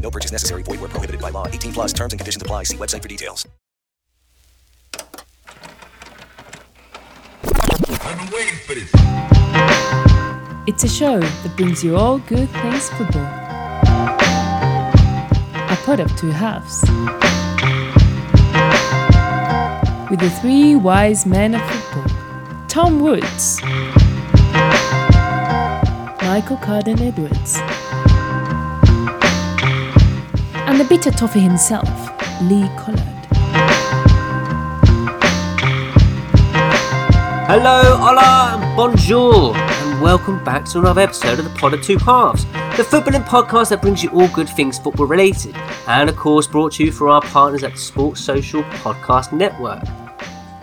No purchase necessary. Void where prohibited by law. 18 plus terms and conditions apply. See website for details. I've been waiting for this. It's a show that brings you all good things football. A Pod of two halves. With the three wise men of football Tom Woods, Michael Carden Edwards, and the bitter toffee himself, Lee Collard. Hello, hola, bonjour, and welcome back to another episode of the Pod of Two Halves, the footballing podcast that brings you all good things football related, and of course brought to you for our partners at the Sports Social Podcast Network.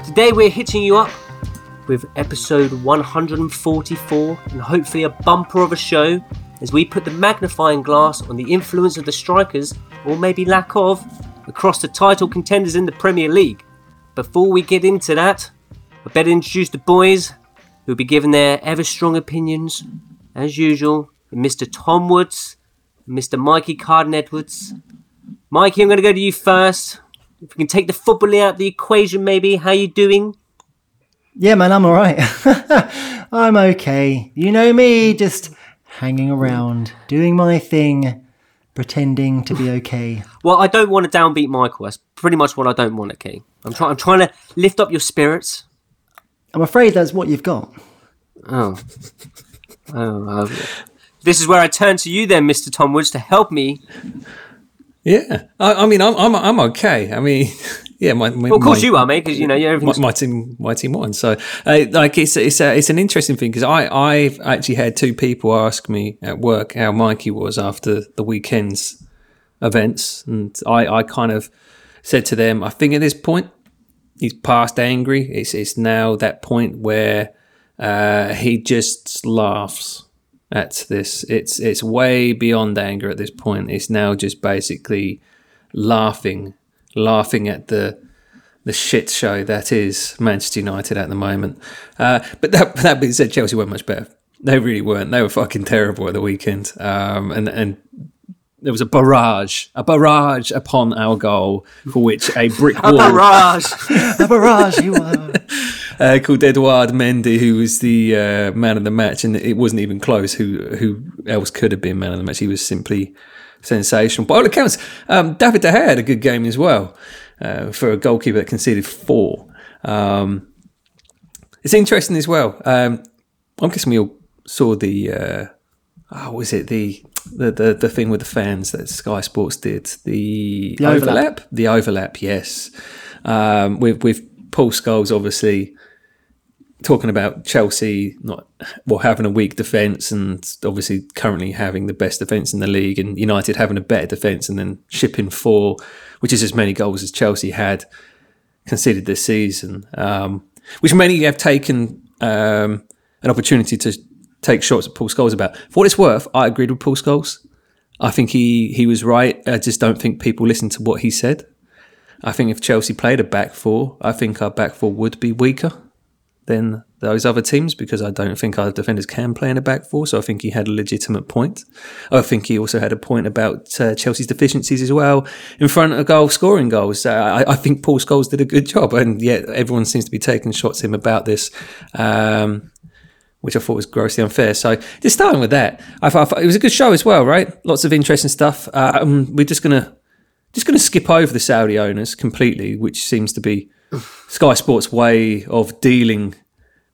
Today we're hitting you up with episode 144, and hopefully a bumper of a show as we put the magnifying glass on the influence of the strikers, or maybe lack of, across the title contenders in the Premier League. Before we get into that, I better introduce the boys who'll be giving their ever strong opinions, as usual, Mr. Tom Woods Mr. Mikey Carden Edwards. Mikey, I'm going to go to you first. If we can take the football out of the equation, maybe. How you doing? Yeah, man, I'm all right. I'm okay. You know me, just hanging around, doing my thing, pretending to be okay. Well, I don't want to downbeat Michael. That's pretty much what I don't want, okay? I'm trying. I'm trying to lift up your spirits. I'm afraid that's what you've got. Oh. Oh. uh, this is where I turn to you, then, Mister Tom Woods, to help me. Yeah, I, I mean, I'm, I'm I'm okay. I mean, yeah, my, my Well, of course my- you are, mate, because you know you're my, my team, my team won. So, uh, like, it's it's a, it's an interesting thing because I I've actually had two people ask me at work how Mikey was after the weekend's events, and I I kind of said to them, I think at this point he's past angry. It's it's now that point where uh, he just laughs at this. It's it's way beyond anger at this point. It's now just basically laughing, laughing at the the shit show that is Manchester United at the moment. Uh, but that that being said, Chelsea weren't much better. They really weren't. They were fucking terrible at the weekend. Um, and and there was a barrage, a barrage upon our goal for which a brick wall, a barrage. A barrage, you are. uh, called Edouard Mendy, who was the uh, man of the match, and it wasn't even close. Who who else could have been man of the match? He was simply sensational. By all accounts, um, David De Gea had a good game as well uh, for a goalkeeper that conceded four. Um, it's interesting as well. Um, I'm guessing we all saw the. Uh, oh, was it the, the the the thing with the fans that Sky Sports did? The, The overlap. The overlap, yes. Um, with with Paul Scholes obviously talking about Chelsea not well having a weak defence and obviously currently having the best defence in the league, and United having a better defence, and then shipping four, which is as many goals as Chelsea had conceded this season, um, which many have taken um, an opportunity to take shots at Paul Scholes about. For what it's worth, I agreed with Paul Scholes. I think he he was right. I just don't think people listened to what he said. I think if Chelsea played a back four, I think our back four would be weaker than those other teams because I don't think our defenders can play in a back four. So I think he had a legitimate point. I think he also had a point about uh, Chelsea's deficiencies as well in front of goal scoring goals. Uh, I, I, think Paul Scholes did a good job, and yet everyone seems to be taking shots at him about this. Um, which I thought was grossly unfair. So just starting with that, I thought, I thought it was a good show as well, right? Lots of interesting stuff. Um, we're just gonna just gonna skip over the Saudi owners completely, which seems to be Sky Sports' way of dealing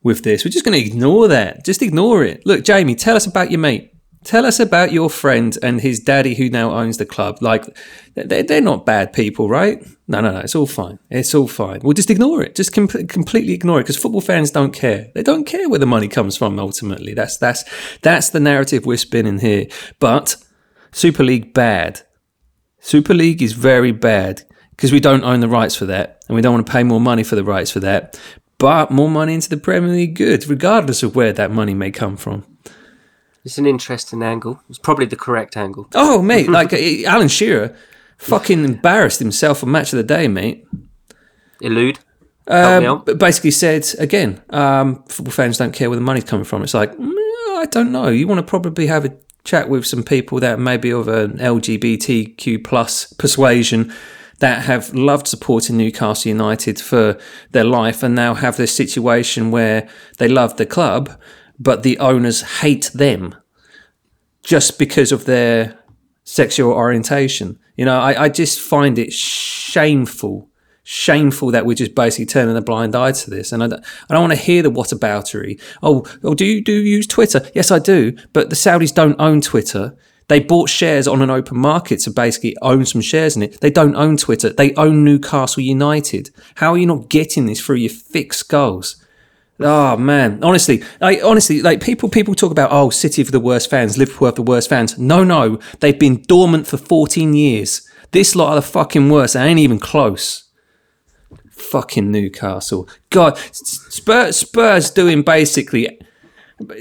with this. We're just going to ignore that. Just ignore it. Look, Jamie, tell us about your mate. Tell us about your friend and his daddy who now owns the club. Like, they're, they're not bad people, right? No, no, no. It's all fine. It's all fine. We'll just ignore it. Just com- completely ignore it because football fans don't care. They don't care where the money comes from. Ultimately, that's that's that's the narrative we're spinning here. But Super League bad. Super League is very bad because we don't own the rights for that and we don't want to pay more money for the rights for that but more money into the Premier League good, regardless of where that money may come from. It's an interesting angle. It's probably the correct angle. Oh, mate, like Alan Shearer fucking embarrassed himself on Match of the Day, mate. Elude. Um, basically said again, um, football fans don't care where the money's coming from. It's like mm, I don't know. You want to probably have a chat with some people that may be of an LGBTQ plus persuasion that have loved supporting Newcastle United for their life and now have this situation where they love the club, but the owners hate them just because of their sexual orientation. You know, I, I just find it shameful, shameful that we're just basically turning a blind eye to this. And I don't, I don't want to hear the whataboutery. Oh, oh, do you do you use Twitter? Yes, I do. But the Saudis don't own Twitter. They bought shares on an open market to basically own some shares in it. They don't own Twitter. They own Newcastle United. How are you not getting this through your thick skulls? Oh man, honestly, like honestly, like people people talk about oh City for the worst fans, Liverpool have the worst fans. No, no, they've been dormant for 14 years. This lot are the fucking worst. They ain't even close. Fucking Newcastle. God, Spurs, Spurs doing basically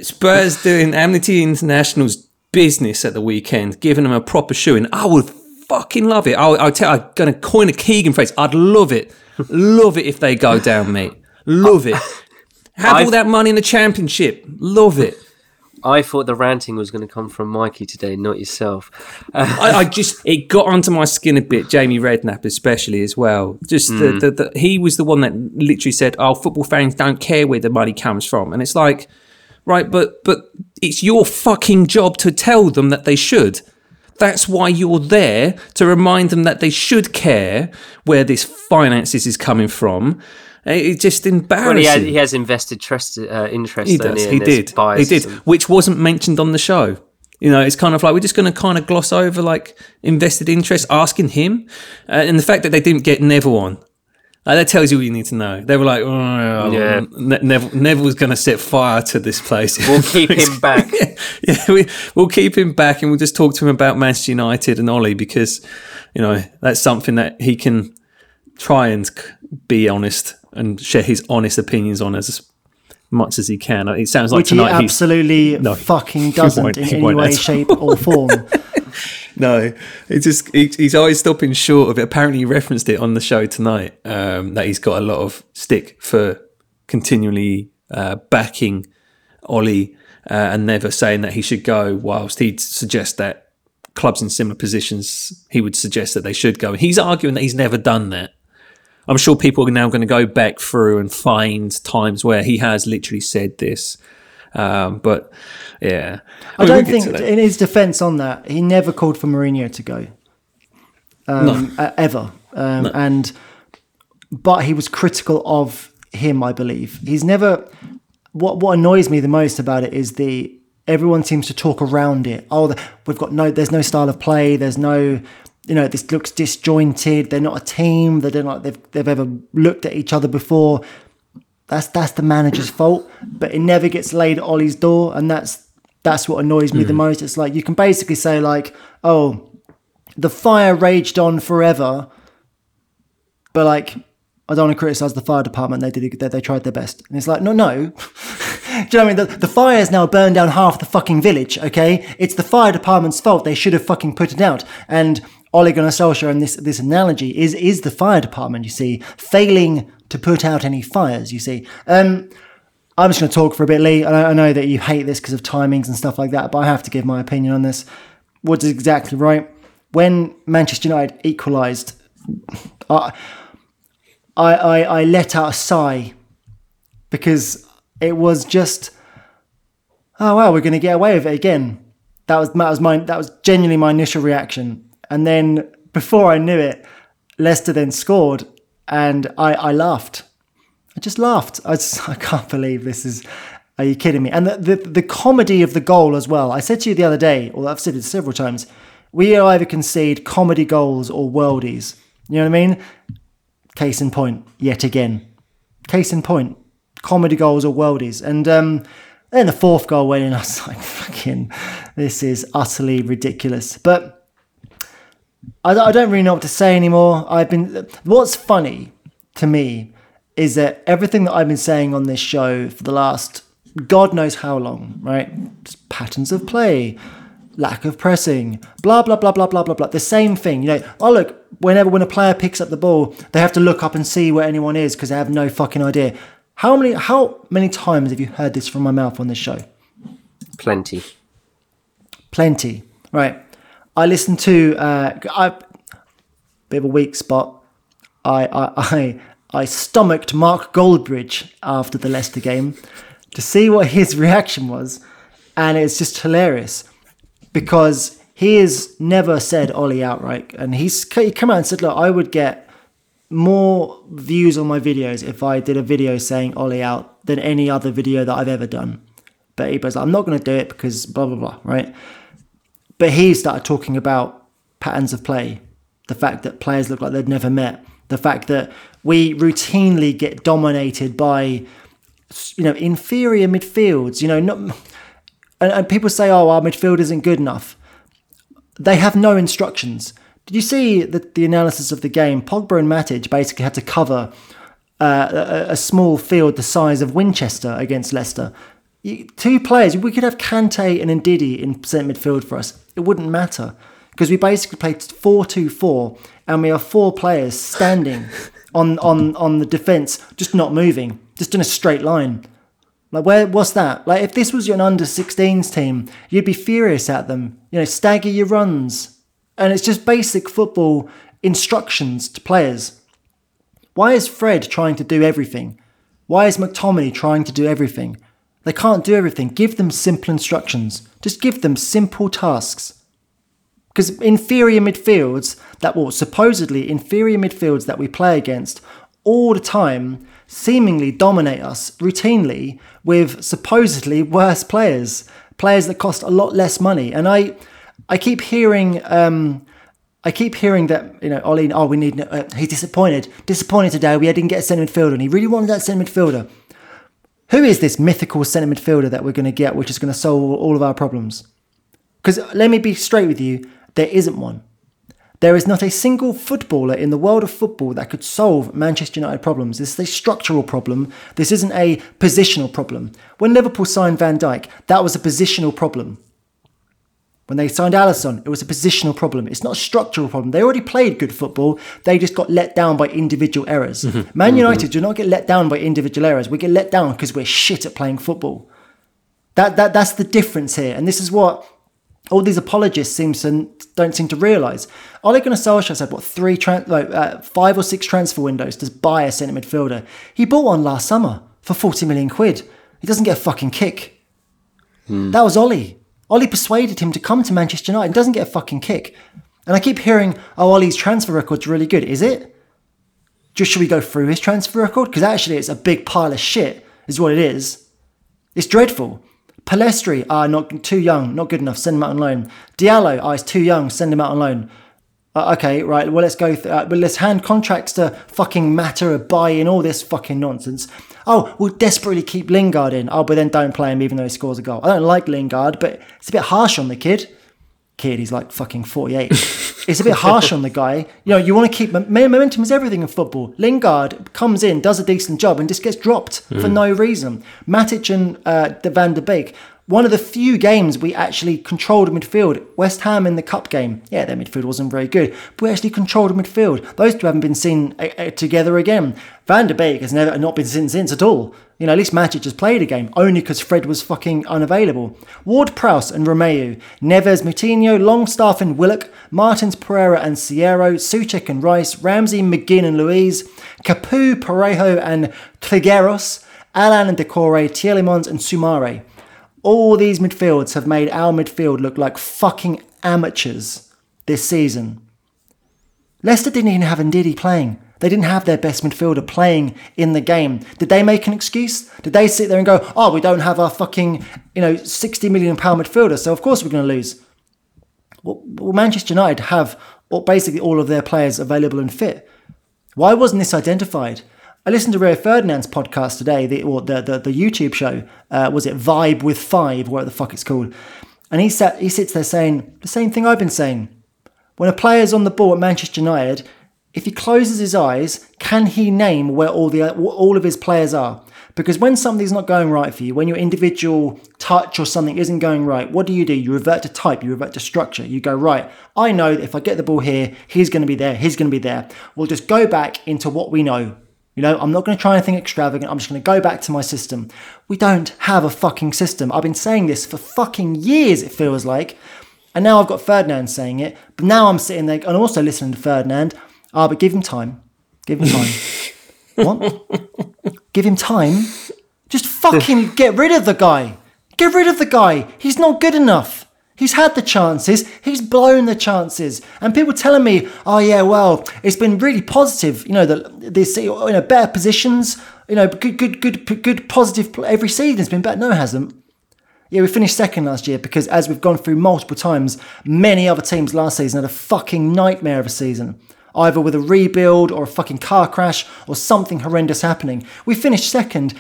Spurs doing Amnesty International's business at the weekend, giving them a proper shoeing. I would fucking love it. I'll, I'll tell. I'm gonna coin a Keegan phrase. I'd love it, love it if they go down, mate. Love it. Have I've, all that money in the championship. Love it. I thought the ranting was going to come from Mikey today, not yourself. I, I, just it got onto my skin a bit. Jamie Redknapp, especially as well. Just mm. the, hmm. the, the, he was the one that literally said, "Oh, football fans don't care where the money comes from," and it's like right? But but it's your fucking job to tell them that they should. That's why you're there to remind them that they should care where this finances is coming from. It's just embarrassing. Well, he, has, he has invested trust, uh, interest. He does. He, he did. He did, and... which wasn't mentioned on the show. You know, it's kind of like we're just going to kind of gloss over like invested interest, asking him, uh, and the fact that they didn't get Neville on. Uh, that tells you what you need to know. They were like, oh, yeah. Ne- Neville, Neville's going to set fire to this place. We'll keep him back. yeah, we, will keep him back and we'll just talk to him about Manchester United and Ollie because, you know, that's something that he can try and be honest and share his honest opinions on as much as he can. It sounds like Which tonight he absolutely no, fucking doesn't in any way, shape, or form. no, it's just he, he's always stopping short of it. Apparently, he referenced it on the show tonight um, that he's got a lot of stick for continually uh, backing Ollie uh, and never saying that he should go, whilst he'd suggest that clubs in similar positions he would suggest that they should go. He's arguing that he's never done that. I'm sure people are now going to go back through and find times where he has literally said this. Um, but yeah, I, I don't think in his defence on that he never called for Mourinho to go, um, no. ever, um, no. and but he was critical of him. I believe he's never. What what annoys me the most about it is the everyone seems to talk around it. Oh, we've got no. There's no style of play. There's no. You know, this looks disjointed. They're not a team. They don't like they've they've ever looked at each other before. That's that's the manager's fault, but it never gets laid at Ollie's door, and that's that's what annoys me mm. the most. It's like you can basically say like, "Oh, the fire raged on forever," but like I don't want to criticize the fire department. They did they, they tried their best, and it's like, no, no. Do you know what I mean? The, the has now burned down half the fucking village. Okay, it's the fire department's fault. They should have fucking put it out. And Ole Gunnar Solskjaer and this this analogy is is the fire department. You see, failing to put out any fires. You see. Um, I'm just going to talk for a bit, Lee. I I know that you hate this because of timings and stuff like that, but I have to give my opinion on this. Woods exactly right. When Manchester United equalised, I, I, I, I let out a sigh because it was just, oh wow, we're going to get away with it again. That was that was my that was genuinely my initial reaction, and then before I knew it, Leicester then scored, and I, I laughed. I just laughed. I just, I can't believe this is. Are you kidding me? And the, the the comedy of the goal as well. I said to you the other day, or I've said it several times. We either concede comedy goals or worldies. You know what I mean? Case in point, yet again. Case in point, comedy goals or worldies. And um, then the fourth goal went in. I was like, fucking, this is utterly ridiculous. But I, I don't really know what to say anymore. I've been. What's funny to me is that everything that I've been saying on this show for the last God knows how long, right? Just patterns of play, lack of pressing, blah blah blah blah blah blah blah. The same thing, you know. Oh look, whenever when a player picks up the ball, they have to look up and see where anyone is because they have no fucking idea. How many how many times have you heard this from my mouth on this show? Plenty. Plenty. Right. I listened to uh, I bit of a weak spot. I I I, I stomached Mark Goldbridge after the Leicester game to see what his reaction was, and it's just hilarious because he has never said Ollie outright, and he's he come out and said, "Look, I would get more views on my videos if I did a video saying Ollie out than any other video that I've ever done." But he was like, "I'm not going to do it because blah blah blah," right? But he started talking about patterns of play, the fact that players look like they've never met, the fact that we routinely get dominated by you know inferior midfields. You know, not and, and people say, "Oh, our midfield isn't good enough." They have no instructions. Did you see the, the analysis of the game? Pogba and Matic basically had to cover uh, a, a small field the size of Winchester against Leicester. You, two players, we could have Kante and Ndidi in centre midfield for us. It wouldn't matter because we basically played 4 2 4 and we have four players standing on, on, on the defence, just not moving, just in a straight line. Like, where what's that? Like, if this was an under 16s team, you'd be furious at them. You know, stagger your runs. And it's just basic football instructions to players. Why is Fred trying to do everything? Why is McTominay trying to do everything? They can't do everything. Give them simple instructions. Just give them simple tasks. Because inferior midfields that will supposedly inferior midfields that we play against all the time seemingly dominate us routinely with supposedly worse players, players that cost a lot less money. And I, I keep hearing, um, I keep hearing that you know Ollie. Oh, we need. Uh, he's disappointed. Disappointed today. We didn't get a centre midfielder, and he really wanted that centre midfielder. Who is this mythical centre midfielder that we're going to get, which is going to solve all of our problems? Because let me be straight with you, there isn't one. There is not a single footballer in the world of football that could solve Manchester United problems. This is a structural problem. This isn't a positional problem. When Liverpool signed Van Dijk, that was a positional problem. When they signed Alisson, it was a positional problem. It's not a structural problem. They already played good football. They just got let down by individual errors. Mm-hmm. Man mm-hmm. United do not get let down by individual errors. We get let down because we're shit at playing football. That, that that's the difference here. And this is what all these apologists seem to don't seem to realise. Ole Gunnar Solskjaer had what three, tran- like, uh, five or six transfer windows to buy a centre midfielder. He bought one last summer for forty million quid. He doesn't get a fucking kick. Hmm. That was Ollie. Ollie persuaded him to come to Manchester United. and Doesn't get a fucking kick. And I keep hearing, oh, Ollie's transfer record's really good. Is it? Just should we go through his transfer record? Because actually, it's a big pile of shit. Is what it is. It's dreadful. Pellistri, ah, not too young, not good enough. Send him out on loan. Diallo, ah, he's too young. Send him out on loan. Uh, okay, right. Well, let's go. Th- uh, well, let's hand contracts to fucking Mata or buy in all this fucking nonsense. Oh, we'll desperately keep Lingard in. Oh, but then don't play him even though he scores a goal. I don't like Lingard, but it's a bit harsh on the kid. Kid, he's like fucking 48. it's a bit harsh on the guy. You know, you want to keep momentum is everything in football. Lingard comes in, does a decent job, and just gets dropped for no reason. Matic and uh, Van der Beek, one of the few games we actually controlled midfield. West Ham in the cup game, yeah, their midfield wasn't very good, but we actually controlled midfield. Those two haven't been seen uh, uh, together again. Van der Beek has never not been seen since at all. You know, at least Matic just played a game, only because Fred was fucking unavailable. Ward Prowse and Romeu, Neves Moutinho, Longstaff and Willock, Martins Pereira and Sierra, Soucek and Rice, Ramsey, McGinn and Luiz, Capoue, Parejo and Trigueros, Allan and Doucouré, Tielemans and Soumaré. All these midfields have made our midfield look like fucking amateurs this season. Leicester didn't even have Ndidi playing. They didn't have their best midfielder playing in the game. Did they make an excuse? Did they sit there and go, "Oh, we don't have our fucking, you know, sixty million pound midfielder, so of course we're going to lose"? Well, Manchester United have basically all of their players available and fit. Why wasn't this identified? I listened to Rio Ferdinand's podcast today, the, or the, the, the YouTube show. Uh, was it Vibe with Five, whatever the fuck it's called? And he sat, he sits there saying the same thing I've been saying. When a player's on the ball at Manchester United, if he closes his eyes, can he name where all the all of his players are? Because when something's not going right for you, when your individual touch or something isn't going right, what do you do? You revert to type, you revert to structure. You go, right, I know that if I get the ball here, he's going to be there, he's going to be there. We'll just go back into what we know. You know, I'm not going to try anything extravagant. I'm just going to go back to my system. We don't have a fucking system. I've been saying this for fucking years, it feels like. And now I've got Ferdinand saying it. But now I'm sitting there and I'm also listening to Ferdinand. Ah, but give him time. Give him time. what? Give him time? Just fucking get rid of the guy. Get rid of the guy. He's not good enough. He's had the chances. He's blown the chances. And people telling me, oh yeah, well, it's been really positive. You know, the this you know better positions. You know, good, good, good, good, positive. Every season has been better. No, it hasn't. Yeah, we finished second last year because, as we've gone through multiple times, many other teams last season had a fucking nightmare of a season. Either with a rebuild or a fucking car crash or something horrendous happening. We finished second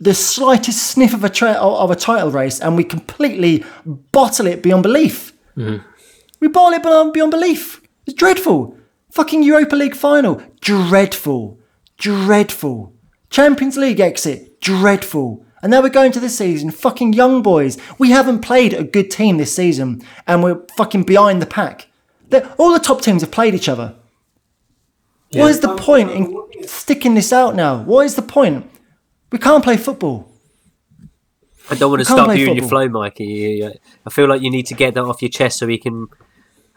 the slightest sniff of a tra- of a title race, and we completely bottle it beyond belief. Mm. We bottle it beyond, beyond belief. It's dreadful. Fucking Europa League final, dreadful, dreadful. Champions League exit, dreadful. And now we're going to this season, fucking young boys. We haven't played a good team this season, and we're fucking behind the pack. They're, all the top teams have played each other. Yeah. What is the point in sticking this out now? What is the point? We can't play football. I don't want to stop you in your flow, Mikey. I feel like you need to get that off your chest so we can.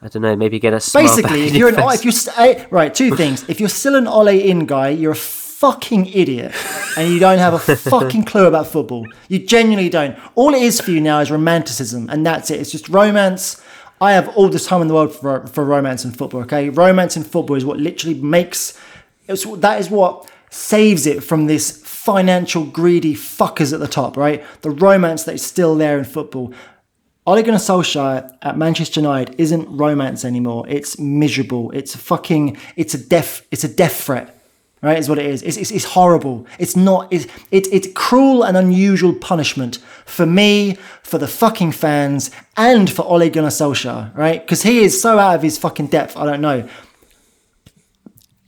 I don't know, maybe get a basically. If you're an, if you're right, two things. If you're still an Ole in guy, you're a fucking idiot, and you don't have a fucking clue about football. You genuinely don't. All it is for you now is romanticism, and that's it. It's just romance. I have all the time in the world for, for romance and football. Okay, romance and football is what literally makes. It's, that is what saves it from this financial greedy fuckers at the top, right? The romance that is still there in football. Ole Gunnar Solskjaer at Manchester United isn't romance anymore. It's miserable. It's a fucking. It's a death. It's a death threat. Right, is what it is. It's, it's, it's horrible. It's not. It's, it, it's cruel and unusual punishment for me, for the fucking fans, and for Ole Gunnar Solskjaer. Right, because he is so out of his fucking depth. I don't know.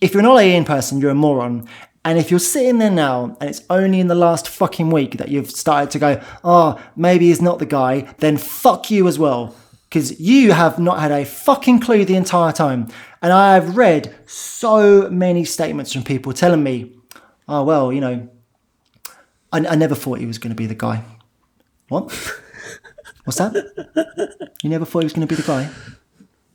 If you're an Ole person, you're a moron, and if you're sitting there now and it's only in the last fucking week that you've started to go, oh, maybe he's not the guy, then fuck you as well. Because you have not had a fucking clue the entire time. And I have read so many statements from people telling me, oh, well, you know, I, I never thought he was going to be the guy. What? What's that? You never thought he was going to be the guy?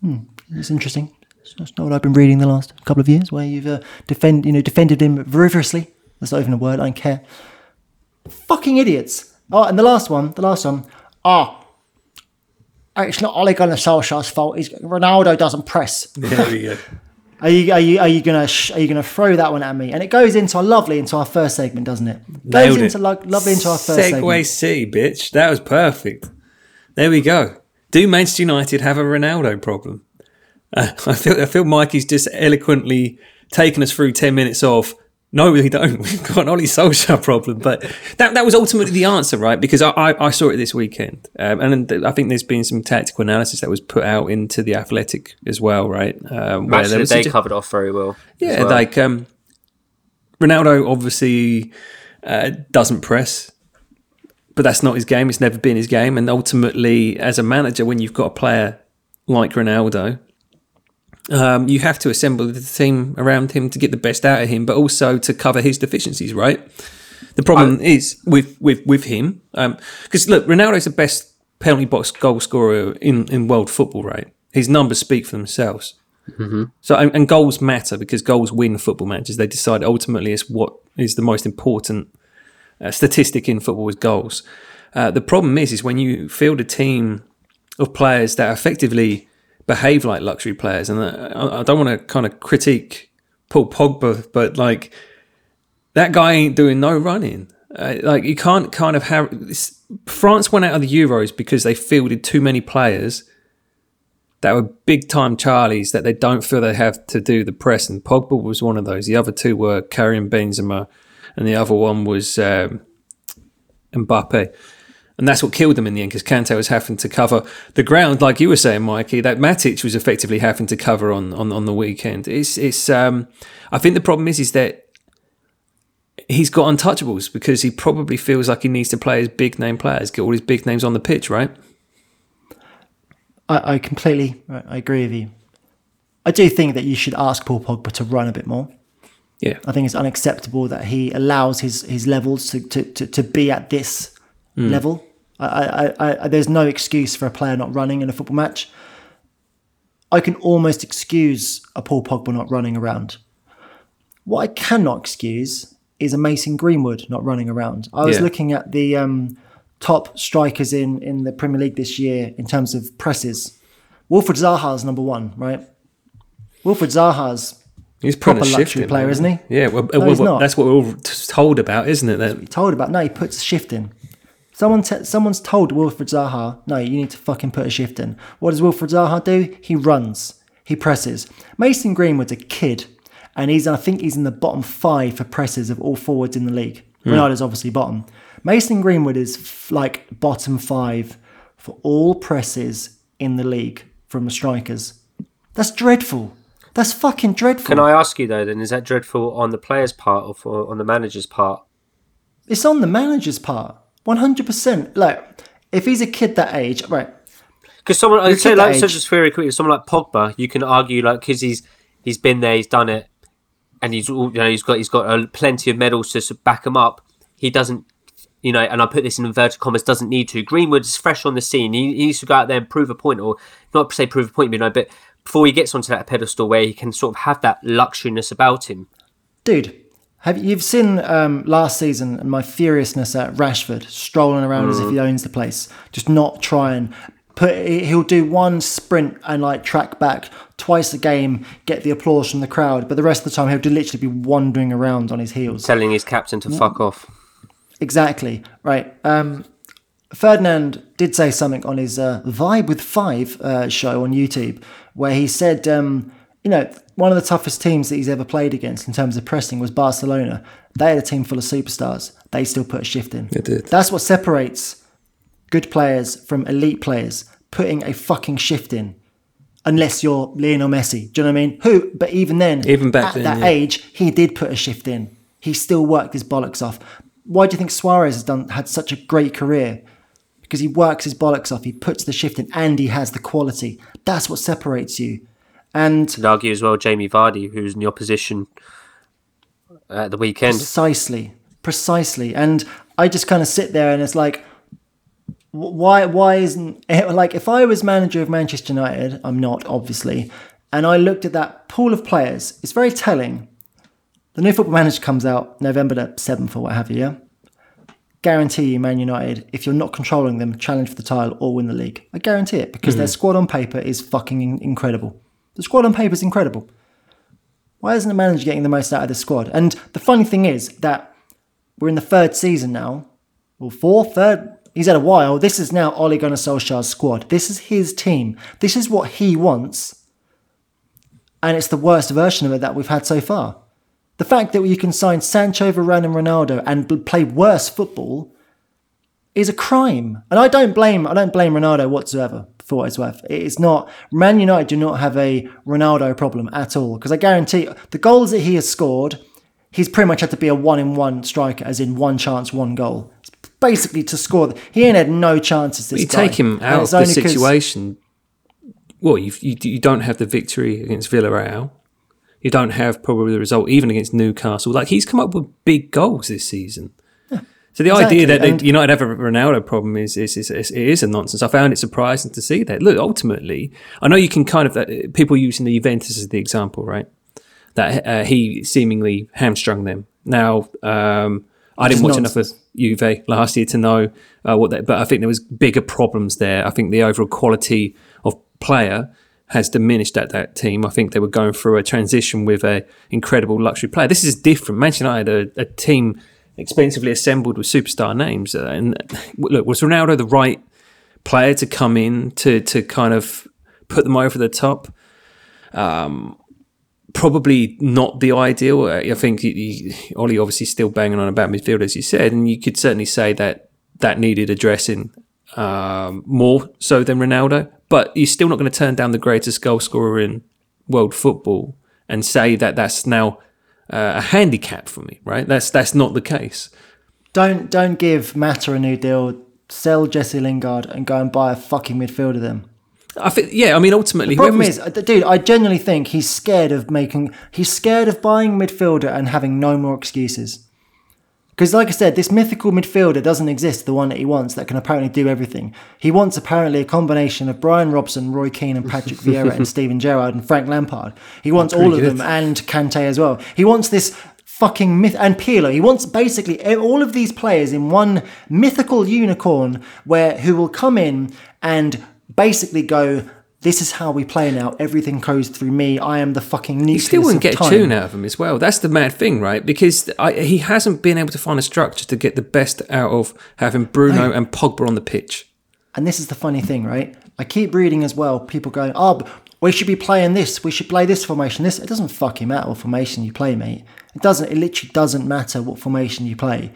Hmm, it's interesting. That's not what I've been reading the last couple of years, where you've uh, defend, you know, defended him vigorously. That's not even a word. I don't care. Fucking idiots. Oh, and the last one, the last one. Ah, oh, it's not Ole Gunnar Solskjaer's fault. He's, Ronaldo doesn't press. There we go. Are you are you are you gonna sh- are you gonna throw that one at me? And it goes into a lovely into our first segment, doesn't it? Goes Nailed into it. lo- lovely into our first segue segment. C, bitch. That was perfect. There we go. Do Manchester United have a Ronaldo problem? Uh, I feel I feel Mikey's just eloquently taken us through ten minutes of. No, we don't. We've got an Ollie Solskjaer problem, but that that was ultimately the answer, right? Because I, I, I saw it this weekend, um, and I think there's been some tactical analysis that was put out into the Athletic as well, right? Um, that was they just- covered off very well. yeah, well. like um, Ronaldo obviously uh, doesn't press, but that's not his game. It's never been his game. And ultimately, as a manager, when you've got a player like Ronaldo, um, you have to assemble the team around him to get the best out of him, but also to cover his deficiencies, right? The problem I, is with with with him because um, look, Ronaldo's the best penalty box goal scorer in in world football, right? His numbers speak for themselves. Mm-hmm. So and, and, goals matter because goals win football matches. They decide ultimately it's what is the most important uh, statistic in football is goals. Uh, the problem is is when you field a team of players that effectively behave like luxury players, and uh, I, I don't want to kind of critique Paul Pogba, but like that guy ain't doing no running. Uh, like you can't kind of have France went out of the Euros because they fielded too many players that were big time Charlies that they don't feel they have to do the press. And Pogba was one of those. The other two were Karim Benzema, and the other one was um, Mbappe. And that's what killed them in the end because Kante was having to cover the ground, like you were saying, Mikey. That Matic was effectively having to cover on on, on the weekend. It's it's. Um, I think the problem is is that he's got untouchables because he probably feels like he needs to play his big name players, get all his big names on the pitch, right? I, I completely I agree with you. I do think that you should ask Paul Pogba to run a bit more. Yeah. I think it's unacceptable that he allows his, his levels to, to, to, to be at this mm. level. I, I, I, there's no excuse for a player not running in a football match. I can almost excuse a Paul Pogba not running around. What I cannot excuse is a Mason Greenwood not running around. I was yeah. looking at the um, top strikers in in the Premier League this year in terms of presses. Wilfried Zaha's number one, right? Wilfried Zaha's He's proper luxury player, isn't he? Yeah, well, no, well, that's what we're all told about, isn't it? That told about. No, he puts a shift in. Someone te- someone's told Wilfried Zaha, no, you need to fucking put a shift in. What does Wilfried Zaha do? He runs. He presses. Mason Greenwood's a kid, and he's I think he's in the bottom five for presses of all forwards in the league. Mm. Ronaldo's obviously bottom. Mason Greenwood is f- like bottom five for all presses in the league from the strikers. That's dreadful. That's fucking dreadful. Can I ask you though? Then is that dreadful on the player's part or for, on the manager's part? It's on the manager's part, one hundred percent. Like if he's a kid that age, right? Because someone, I'd say, like, so just very quickly, someone like Pogba, you can argue like because he's he's been there, he's done it, and he's you know he's got he's got uh, plenty of medals to back him up. He doesn't you know, and I put this in inverted commas, doesn't need to. Greenwood's fresh on the scene. He, he, needs to go out there and prove a point, or not say prove a point, you know, but before he gets onto that pedestal where he can sort of have that luxuriness about him. Dude, have you've seen um, last season and my furiousness at Rashford strolling around mm. as if he mm. owns the place, just not trying. Put he'll do one sprint and like track back twice a game, get the applause from the crowd, but the rest of the time he'll literally be wandering around on his heels, telling his captain to fuck off. Exactly right. Um, Ferdinand did say something on his uh, Vibe with Five uh, show on YouTube where he said, um, you know, one of the toughest teams that he's ever played against in terms of pressing was Barcelona. They had a team full of superstars. They still put a shift in. They did. That's what separates good players from elite players, putting a fucking shift in. Unless you're Lionel Messi. Do you know what I mean? Who, but even then, even back at then, that yeah. age, he did put a shift in. He still worked his bollocks off why do you think Suarez has done had such a great career? Because he works his bollocks off, he puts the shift in, and he has the quality. That's what separates you. And I'd argue as well, Jamie Vardy, who's in the opposition at the weekend. Precisely, precisely. And I just kind of sit there, and it's like, why? Why isn't it, like if I was manager of Manchester United? I'm not, obviously. And I looked at that pool of players. It's very telling the new football manager comes out November the 7th or what have you, yeah? Guarantee you, Man United, if you're not controlling them, challenge for the title or win the league. I guarantee it because mm-hmm. their squad on paper is fucking incredible. The squad on paper is incredible. Why isn't the manager getting the most out of the squad? And the funny thing is that we're in the third season now, or fourth, third. He's had a while. This is now Ole Gunnar Solskjaer's squad. This is his team. This is what he wants. And it's the worst version of it that we've had so far. The fact that you can sign Sancho, Varane, and Ronaldo and play worse football is a crime. And I don't blame I don't blame Ronaldo whatsoever for what it's worth. It's not Man United do not have a Ronaldo problem at all because I guarantee the goals that he has scored, he's pretty much had to be a one in one striker, as in one chance, one goal. It's basically to score. He ain't had no chances. This you guy. take him out of the situation. Well, you you don't have the victory against Villarreal. You don't have probably the result even against Newcastle. Like he's come up with big goals this season. So the exactly, idea that and- United have a Ronaldo problem is is, is is it is a nonsense. I found it surprising to see that. Look, ultimately, I know you can kind of uh, people using the Juventus as the example, right? That uh, he seemingly hamstrung them. Now, um, I didn't watch enough of nonsense. Juve last year to know uh, what that, but I think there was bigger problems there. I think the overall quality of player has diminished at that team. I think they were going through a transition with a incredible luxury player. This is different. Manchester United, a, a team expensively assembled with superstar names, uh, and look, was Ronaldo the right player to come in to to kind of put them over the top? Um, probably not the ideal. Uh, I think he, Ollie obviously still banging on about midfield, as you said, and you could certainly say that that needed addressing um, more so than Ronaldo. But you're still not going to turn down the greatest goal scorer in world football and say that that's now uh, a handicap for me, right? That's that's not the case. Don't don't give Mata a new deal. Sell Jesse Lingard and go and buy a fucking midfielder. Then I think, yeah, I mean, ultimately, the problem is, uh, dude, I genuinely think he's scared of making. He's scared of buying midfielder and having no more excuses. Because, like I said, this mythical midfielder doesn't exist. The one that he wants that can apparently do everything. He wants apparently a combination of Brian Robson, Roy Keane, and Patrick Vieira, and Steven Gerrard and Frank Lampard. He wants all of Pretty them and Kante as well. He wants this fucking myth and Pirlo. He wants basically all of these players in one mythical unicorn where who will come in and basically go. This is how we play now. Everything goes through me. I am the fucking nucleus You still wouldn't get time. a tune out of him as well. That's the mad thing, right? Because I, he hasn't been able to find a structure to get the best out of having Bruno No. and Pogba on the pitch. And this is the funny thing, right? I keep reading as well. People going, "Oh, we should be playing this. We should play this formation. This." It doesn't fucking matter what formation you play, mate. It doesn't. It literally doesn't matter what formation you play.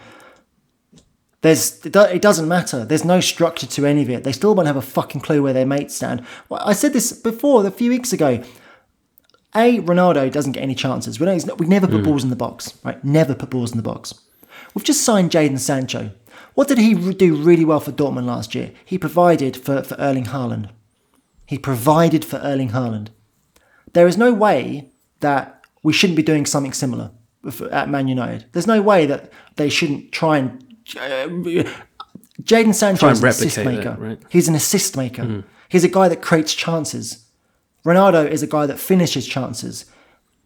There's, it doesn't matter. There's no structure to any of it. They still won't have a fucking clue where their mates stand. Well, I said this before a few weeks ago. A Ronaldo doesn't get any chances. We, don't, we never put Mm. balls in the box, right? Never put balls in the box. We've just signed Jadon Sancho. What did he do really well for Dortmund last year? He provided for, for Erling Haaland. He provided for Erling Haaland. There is no way that we shouldn't be doing something similar at Man United. There's no way that they shouldn't try and. Uh, Jadon Sancho is an assist maker. that, right? He's an assist maker. Mm. He's a guy that creates chances. Ronaldo is a guy that finishes chances.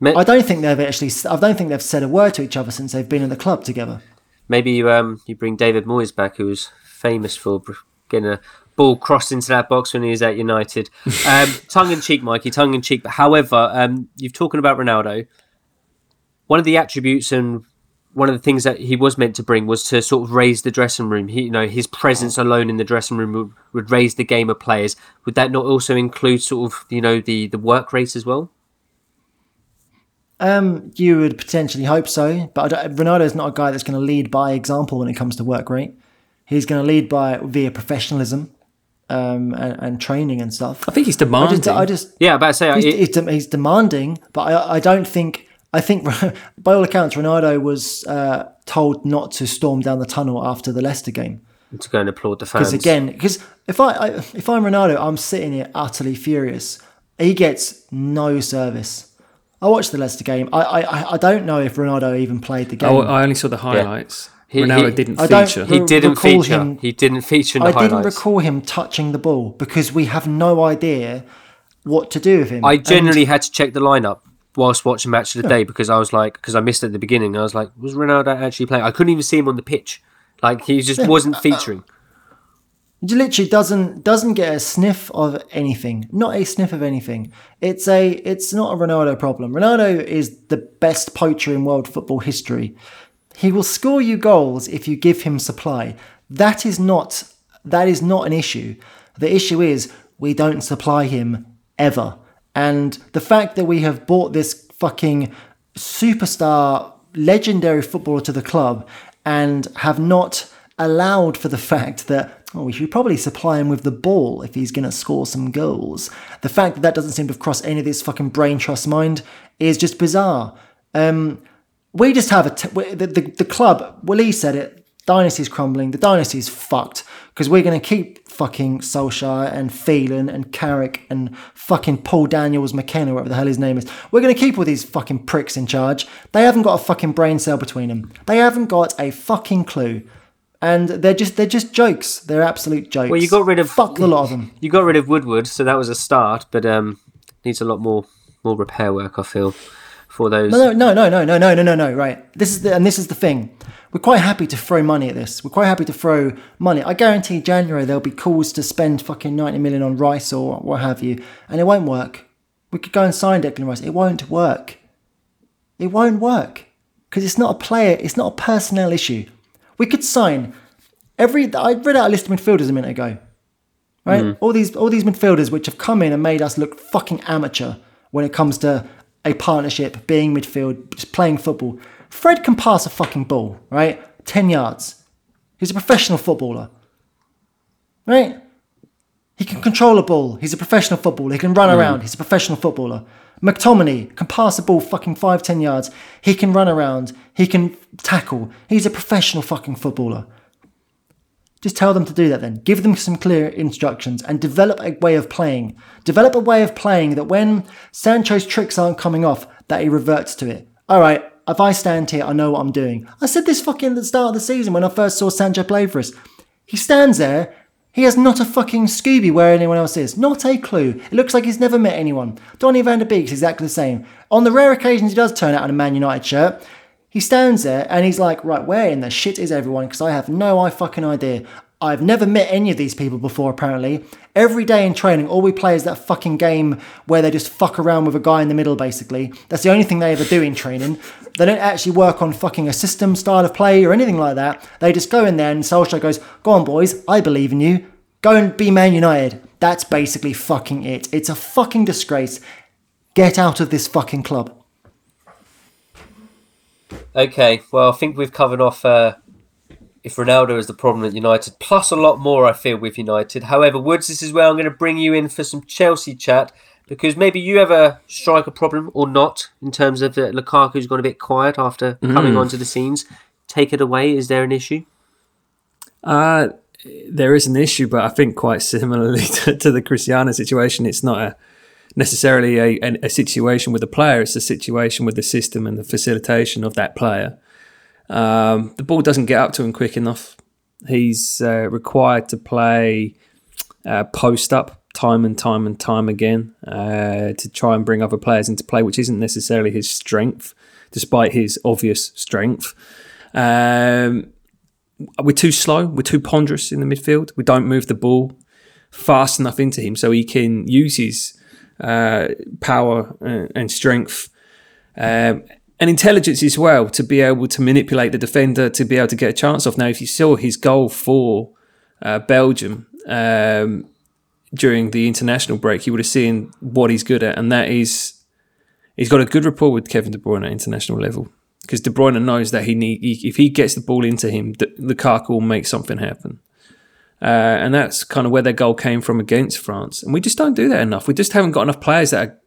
Ma- I don't think they've actually. I don't think they've said a word to each other since they've been in the club together. Maybe you um you bring David Moyes back, who was famous for getting a ball crossed into that box when he was at United. Um, tongue in cheek, Mikey, tongue in cheek. But however, um, you've talking about Ronaldo. One of the attributes and one of the things that he was meant to bring was to sort of raise the dressing room. He, you know, his presence alone in the dressing room would, would raise the game of players. Would that not also include sort of you know the the work rate as well? Um, you would potentially hope so, but I don't, Ronaldo's not a guy that's going to lead by example when it comes to work rate. He's going to lead by via professionalism um, and, and training and stuff. I think he's I demanding. just, I just Yeah, about to say he's, it- he's, de- he's demanding, but I, I don't think. I think, by all accounts, Ronaldo was uh, told not to storm down the tunnel after the Leicester game. to go and applaud the fans. Because again, because if I, I if I'm Ronaldo, I'm sitting here utterly furious. He gets no service. I watched the Leicester game. I I, I don't know if Ronaldo even played the game. Oh, I only saw the highlights. He- Ronaldo he- didn't I don't- feature. he didn't recall feature. him- He didn't feature in the I didn't recall him touching the ball because we have no idea what to do with him. I And- generally had to check the lineup whilst watching match of the day because I was like, because I missed it at the beginning. I was like, was Ronaldo actually playing? I couldn't even see him on the pitch. Like he just wasn't featuring. He literally doesn't doesn't get a sniff of anything. Not a sniff of anything. It's a it's not a Ronaldo problem. Ronaldo is the best poacher in world football history. He will score you goals if you give him supply. That is not that is not an issue. The issue is we don't supply him ever. And the fact that we have bought this fucking superstar legendary footballer to the club and have not allowed for the fact that oh, we should probably supply him with the ball if he's going to score some goals. The fact that that doesn't seem to have crossed any of this fucking brain trust mind is just bizarre. Um, we just have a t- the, the the club. Willie said it Dynasty's crumbling. The dynasty's fucked because we're going to keep fucking Solskjaer and Phelan and Carrick and fucking Paul Daniels McKenna, whatever the hell his name is. We're going to keep all these fucking pricks in charge. They haven't got a fucking brain cell between them. They haven't got a fucking clue. And they're just they're just jokes. They're absolute jokes. Well, you got rid of fuck the lot of them. You got rid of Woodward, so that was a start, but um, needs a lot more more repair work. I feel for those. No, no, no, no, no, no, no, no, no. Right. This is the and this is the thing. We're quite happy to throw money at this. We're quite happy to throw money. I guarantee January there'll be calls to spend fucking ninety million on Rice or what have you, and it won't work. We could go and sign Declan Rice. It won't work. It won't work because it's not a player. It's not a personnel issue. We could sign every. I read out a list of midfielders a minute ago. Right, mm. all these all these midfielders which have come in and made us look fucking amateur when it comes to a partnership, being midfield, just playing football. Fred can pass a fucking ball, right? 10 yards. He's a professional footballer, right? He can control a ball. He's a professional footballer. He can run hmm. around. He's a professional footballer. McTominay can pass a ball fucking 5, 10 yards. He can run around. He can tackle. He's a professional fucking footballer. Just tell them to do that then. Give them some clear instructions and develop a way of playing. Develop a way of playing that when Sancho's tricks aren't coming off, that he reverts to it. All right, if I stand here, I know what I'm doing. I said this fucking at the start of the season when I first saw Sancho play for us. He stands there. He has not a fucking Scooby where anyone else is. Not a clue. It looks like he's never met anyone. Donny van de Beek's exactly the same. On the rare occasions he does turn out in a Man United shirt, he stands there and he's like, right, where in the shit is everyone? Because I have no I fucking idea. I've never met any of these people before, apparently. Every day in training, all we play is that fucking game where they just fuck around with a guy in the middle, basically. That's the only thing they ever do in training. They don't actually work on fucking a system, style of play, or anything like that. They just go in there and Solskjaer goes, Go on, boys, I believe in you. Go and be Man United. That's basically fucking it. It's a fucking disgrace. Get out of this fucking club. Okay, well, I think we've covered off uh, if Ronaldo is the problem at United, plus a lot more, I feel, with United. However, Woods, this is where I'm going to bring you in for some Chelsea chat because maybe you have a striker problem or not in terms of uh, Lukaku's gone a bit quiet after coming onto the scenes. Take it away. Is there an issue? Uh, there is an issue, but I think quite similarly to, to the Cristiano situation, it's not a necessarily a, a, a situation with the player. It's a situation with the system and the facilitation of that player. Um, the ball doesn't get up to him quick enough. He's uh, required to play uh, post up time and time and time again uh, to try and bring other players into play, which isn't necessarily his strength, despite his obvious strength. Um, we're too slow. We're too ponderous in the midfield. We don't move the ball fast enough into him so he can use his uh, power and strength um, and intelligence as well to be able to manipulate the defender to be able to get a chance off. Now, if you saw his goal for uh, Belgium um, during the international break, you would have seen what he's good at, and that is he's got a good rapport with Kevin De Bruyne at international level because De Bruyne knows that he need he, if he gets the ball into him, the, Lukaku will make something happen. Uh, and that's kind of where their goal came from against France. And we just don't do that enough. We just haven't got enough players that are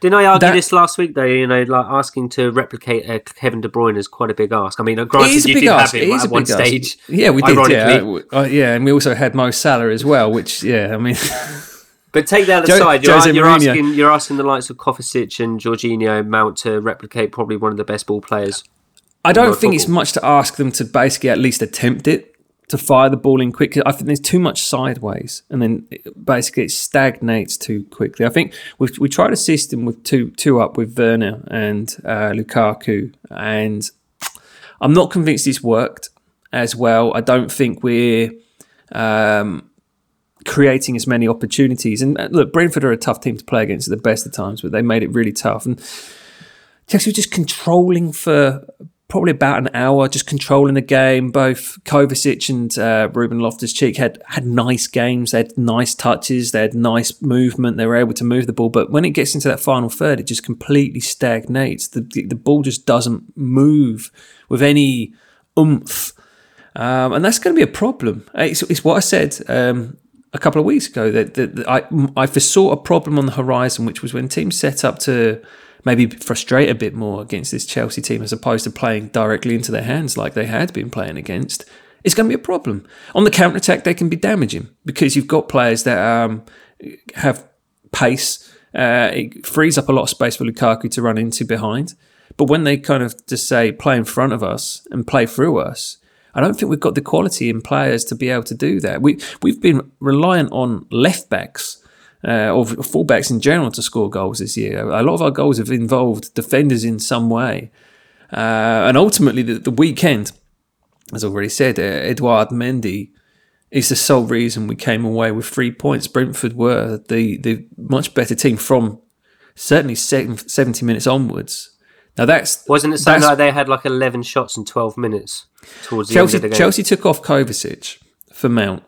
Didn't I argue That- this last week though? You know, like asking to replicate uh, Kevin De Bruyne is quite a big ask. I mean, uh, granted, It is a you big did ask. have It is at a one big ask. stage. Yeah, we did. Yeah. Uh, yeah, and we also had Mo Salah as well, which yeah, I mean, But take that Jo- aside, you're, Jose you're Mourinho. asking you're asking the likes of Kovacic and Jorginho Mount to replicate probably one of the best ball players. I don't think it's much to ask them to basically at least attempt it to fire the ball in quick. I think there's too much sideways, and then basically it stagnates too quickly. I think we we tried a system with two two up with Werner and uh, Lukaku, and I'm not convinced this worked as well. I don't think we're um, creating as many opportunities. And uh, look, Brentford are a tough team to play against at the best of times, but they made it really tough. And Chelsea were just controlling for probably about an hour, just controlling the game. Both Kovacic and uh, Ruben Loftus Cheek had had nice games. They had nice touches. They had nice movement. They were able to move the ball. But when it gets into that final third, it just completely stagnates. The the ball just doesn't move with any oomph. Um, and that's going to be a problem. It's, it's what I said um, a couple of weeks ago that, that, that I, I foresaw a problem on the horizon, which was when teams set up to maybe frustrate a bit more against this Chelsea team as opposed to playing directly into their hands like they had been playing against, it's going to be a problem. On the counter attack, they can be damaging because you've got players that um, have pace. Uh, it frees up a lot of space for Lukaku to run into behind. But when they kind of just say play in front of us and play through us, I don't think we've got the quality in players to be able to do that. We we've been reliant on left backs uh, or fullbacks in general to score goals this year. A lot of our goals have involved defenders in some way, uh, and ultimately the, the, weekend, as already said, uh, Edouard Mendy is the sole reason we came away with three points. Brentford were the the much better team from certainly 70 minutes onwards. Now that's wasn't it something like they had like eleven shots in twelve minutes towards the Chelsea, end of the game. Chelsea took off Kovacic for Mount,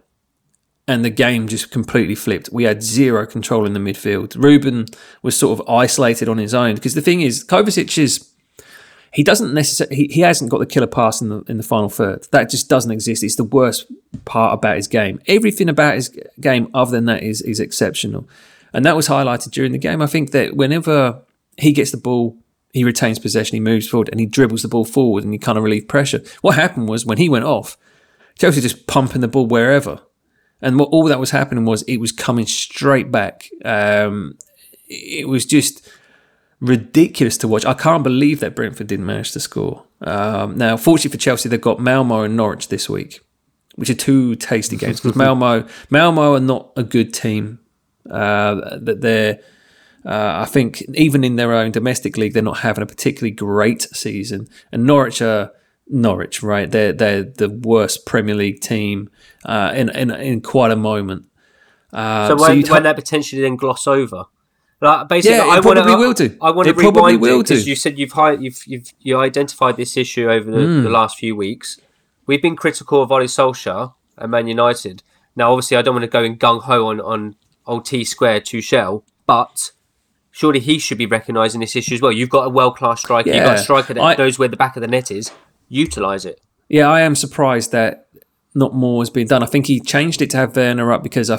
and the game just completely flipped. We had zero control in the midfield. Ruben was sort of isolated on his own because the thing is, Kovacic is he doesn't necessarily he, he hasn't got the killer pass in the in the final third. That just doesn't exist. It's the worst part about his game. Everything about his game other than that is is exceptional, and that was highlighted during the game. I think that whenever he gets the ball he retains possession, he moves forward, and he dribbles the ball forward, and he kind of relieve pressure. What happened was when he went off, Chelsea just pumping the ball wherever, and what, all that was happening was it was coming straight back. Um, it was just ridiculous to watch. I can't believe that Brentford didn't manage to score. Um, now, fortunately for Chelsea, they've got Malmo and Norwich this week, which are two tasty games because Malmo Malmo are not a good team. Uh, that they're uh, I think even in their own domestic league, they're not having a particularly great season. And Norwich are Norwich, right? They're they're the worst Premier League team uh, in, in in quite a moment. Uh, so when, so when they potentially then gloss over, like basically, yeah, I probably wanna, will do. I, I want to probably will because you said you've you've you've you identified this issue over the, mm. the last few weeks. We've been critical of Ole Solskjaer and Man United. Now, obviously, I don't want to go in gung ho on on old T Square Tuchel, but surely he should be recognising this issue as well. You've got a world class striker. Yeah. You've got a striker that I, knows where the back of the net is. Utilise it. Yeah, I am surprised that not more has been done. I think he changed it to have Werner up because I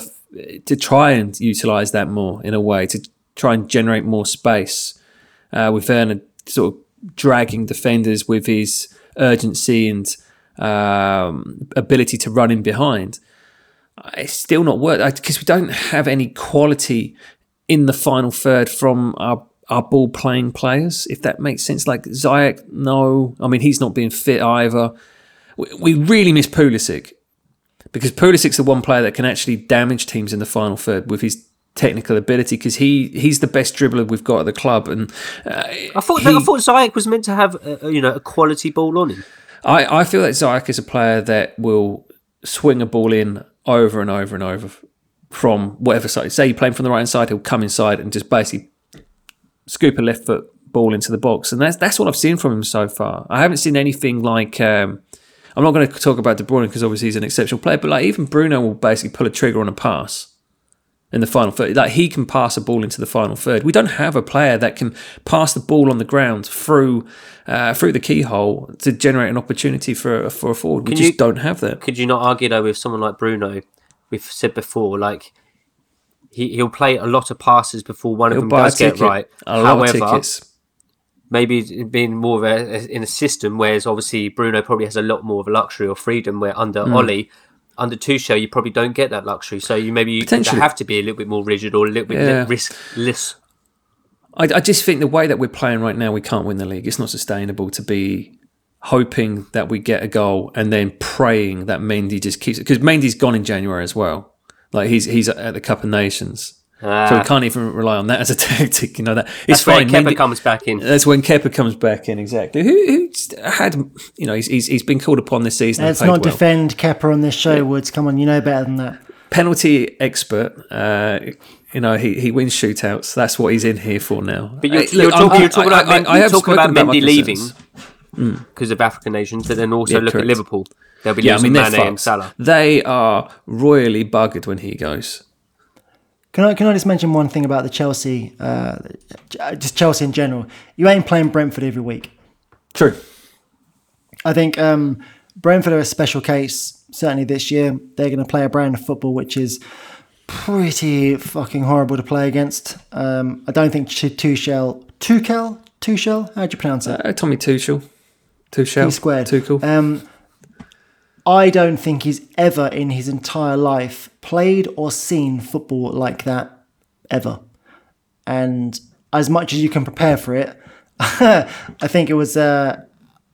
to try and utilise that more in a way to try and generate more space uh, with Werner sort of dragging defenders with his urgency and um, ability to run in behind. It's still not worked because we don't have any quality in the final third from our our ball playing players, if that makes sense. Like Ziyech, no, I mean he's not being fit either. We, really miss Pulisic because Pulisic's the one player that can actually damage teams in the final third with his technical ability because he he's the best dribbler we've got at the club. And uh, I thought he, I thought Ziyech was meant to have a, you know a quality ball on him. I, I feel that Ziyech is a player that will swing a ball in over and over and over from whatever side. Say you're playing from the right hand side, he'll come inside and just basically scoop a left foot ball into the box, and that's that's what I've seen from him so far. I haven't seen anything like. Um, I'm not going to talk about De Bruyne because obviously he's an exceptional player, but like even Bruno will basically pull a trigger on a pass in the final third. Like he can pass a ball into the final third. We don't have a player that can pass the ball on the ground through uh, through the keyhole to generate an opportunity for for a forward. We just you, don't have that. Could you not argue though with someone like Bruno we've said before, like he he'll play a lot of passes before one he'll of them does get right. A However, maybe being more of a, in a system, whereas obviously Bruno probably has a lot more of a luxury or freedom. Where under mm. Ollie, under Tuchel, you probably don't get that luxury. So you maybe you have to be a little bit more rigid or a little bit yeah. riskless. I, I just think the way that we're playing right now, we can't win the league. It's not sustainable to be hoping that we get a goal and then praying that Mendy just keeps it because Mendy's gone in January as well. Like he's he's at the Cup of Nations. Ah. So we ah. can't even rely on that as a tactic, you know that it's that's fine. When Kepa Mendy, comes back in. That's when Kepa comes back in, exactly. Who, who had, you know, he's, he's, he's been called upon this season. Let's not well. defend Kepa on this show, yeah. Woods. Come on, you know better than that. Penalty expert. Uh, you know, he, he wins shootouts. That's what he's in here for now. But you're, you're, talking, you're talking, about, I, I, I talking about Mendy leaving because mm. of African nations, but then also yeah, look correct. at Liverpool. They'll be yeah, losing I mean, Mane and Salah. They are royally buggered when he goes. Can I can I just mention one thing about the Chelsea, uh, just Chelsea in general? You ain't playing Brentford every week. True. I think um, Brentford are a special case. Certainly this year, they're going to play a brand of football which is pretty fucking horrible to play against. Um, I don't think Tuchel Tuchel, Tuchel. How do you pronounce it? Uh, Tommy Tuchel, Tuchel, T squared. Tuchel. Um, I don't think he's ever in his entire life played or seen football like that ever. And as much as you can prepare for it, I think it was. Uh,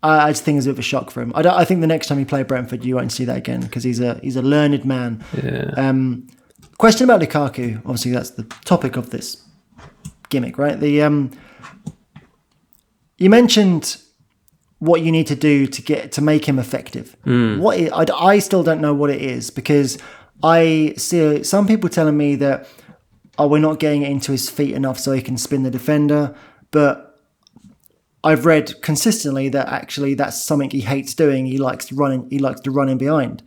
I just think it's a bit of a shock for him. I, don't, I think the next time he play Brentford, you won't see that again because he's a he's a learned man. yeah. Um, question about Lukaku. Obviously, that's the topic of this gimmick, right? The um, you mentioned what you need to do to get to make him effective. What i I, I still don't know what it is because I see some people telling me that oh we're not getting it into his feet enough so he can spin the defender, but I've read consistently that actually that's something he hates doing. He likes running. He likes to run in behind.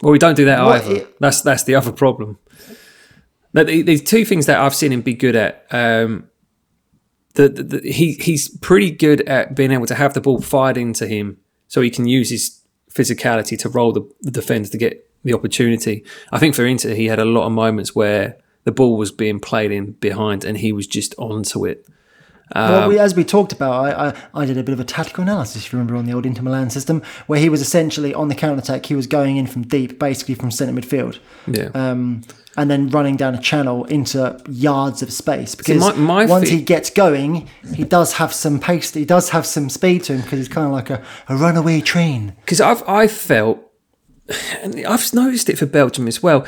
Well, we don't do that What either. i- that's that's the other problem. Now, the- There's two things that I've seen him be good at. Um, the, the, the, he he's pretty good at being able to have the ball fired into him, so he can use his physicality to roll the, the defender to get the opportunity. I think for Inter, he had a lot of moments where the ball was being played in behind, and he was just onto it. Well, Um, we, as we talked about, I, I, I did a bit of a tactical analysis, if you remember, on the old Inter Milan system, where he was essentially on the counter attack. He was going in from deep, basically from centre midfield, Yeah. um, and then running down a channel into yards of space. Because my- my once fe- he gets going, he does have some pace. He does have some speed to him because he's kind of like a, a runaway train. because I've I felt, and I've noticed it for Belgium as well.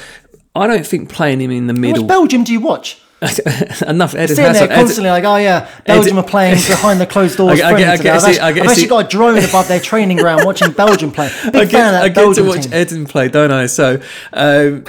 I don't think playing him in the Which middle Belgium do you watch? enough. Eden Sitting there Hazard, Eden- constantly like, oh yeah, Belgium Ed- are playing behind the closed doors. I- I get- I get I've see- actually, I get I've to actually got a drone above their training ground watching Belgium play. Big I fan get, of that I get Belgium to watch team. Eden play, don't I? So, um,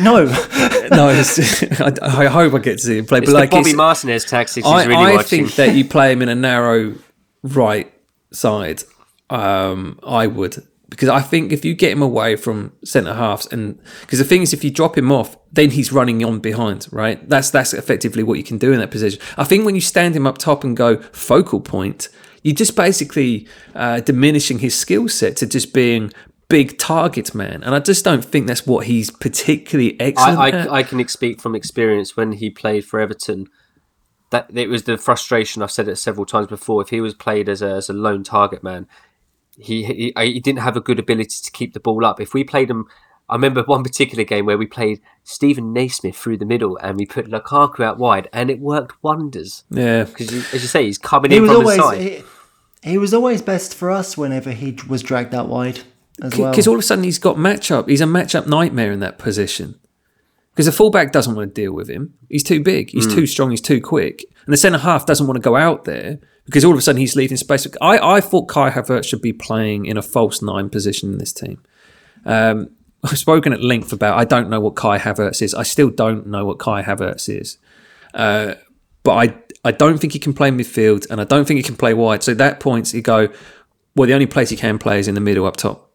No, no, it's, I, I hope I get to see him play. It's but the like, Bobby it's- Martinez tactics I, really I watching. think that you play him in a narrow right side. Um, I would because I think if you get him away from centre halves, and because the thing is, if you drop him off, then he's running on behind, right? That's that's effectively what you can do in that position. I think when you stand him up top and go focal point, you're just basically uh, diminishing his skill set to just being big target man, and I just don't think that's what he's particularly excellent I, at. I, I can speak from experience when he played for Everton. That it was the frustration. I've said it several times before. If he was played as a, as a lone target man, he, he he didn't have a good ability to keep the ball up. If we played him, I remember one particular game where we played Steven Naismith through the middle and we put Lukaku out wide, and it worked wonders. yeah, Because as you say, he's coming he in was from always the side. he, he was always best for us whenever he was dragged out wide as well. because all of a sudden he's got matchup. He's a matchup nightmare in that position. Because the fullback doesn't want to deal with him. He's too big. He's too strong. He's too quick. And the centre half doesn't want to go out there because all of a sudden he's leaving space. I, I thought Kai Havertz should be playing in a false nine position in this team. Um, I've spoken at length about I don't know what Kai Havertz is. I still don't know what Kai Havertz is. Uh, but I I don't think he can play midfield and I don't think he can play wide. So at that point you go, well, the only place he can play is in the middle up top.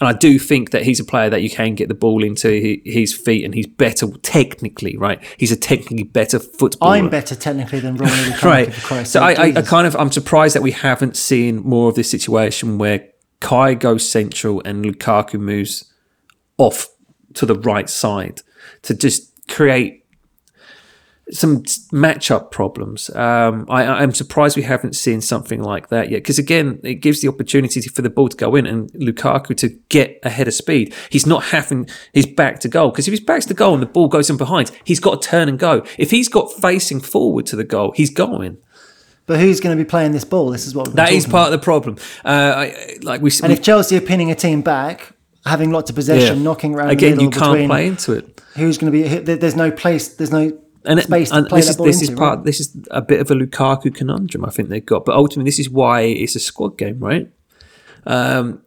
And I do think that he's a player that you can get the ball into his feet, and he's better technically, right? He's a technically better footballer. I'm better technically than Romelu Lukaku. right. So I, I, I kind of I'm surprised that we haven't seen more of this situation where Kai goes central and Lukaku moves off to the right side to just create some matchup problems. Um, I, I'm surprised we haven't seen something like that yet. Because again, it gives the opportunity for the ball to go in and Lukaku to get ahead of speed. He's not having his back to goal. Because if his back's to goal and the ball goes in behind, he's got to turn and go. If he's got facing forward to the goal, he's going. But who's going to be playing this ball? This is what we're That is part of the problem. Uh, I, like we, And if Chelsea are pinning a team back, having lots of possession, knocking around again, the you can't play into it. whoose going to be? There's no place. There's no and, space and this is this into. is part. right? This is a bit of a Lukaku conundrum I think they've got. But ultimately, this is why it's a squad game, right? Um,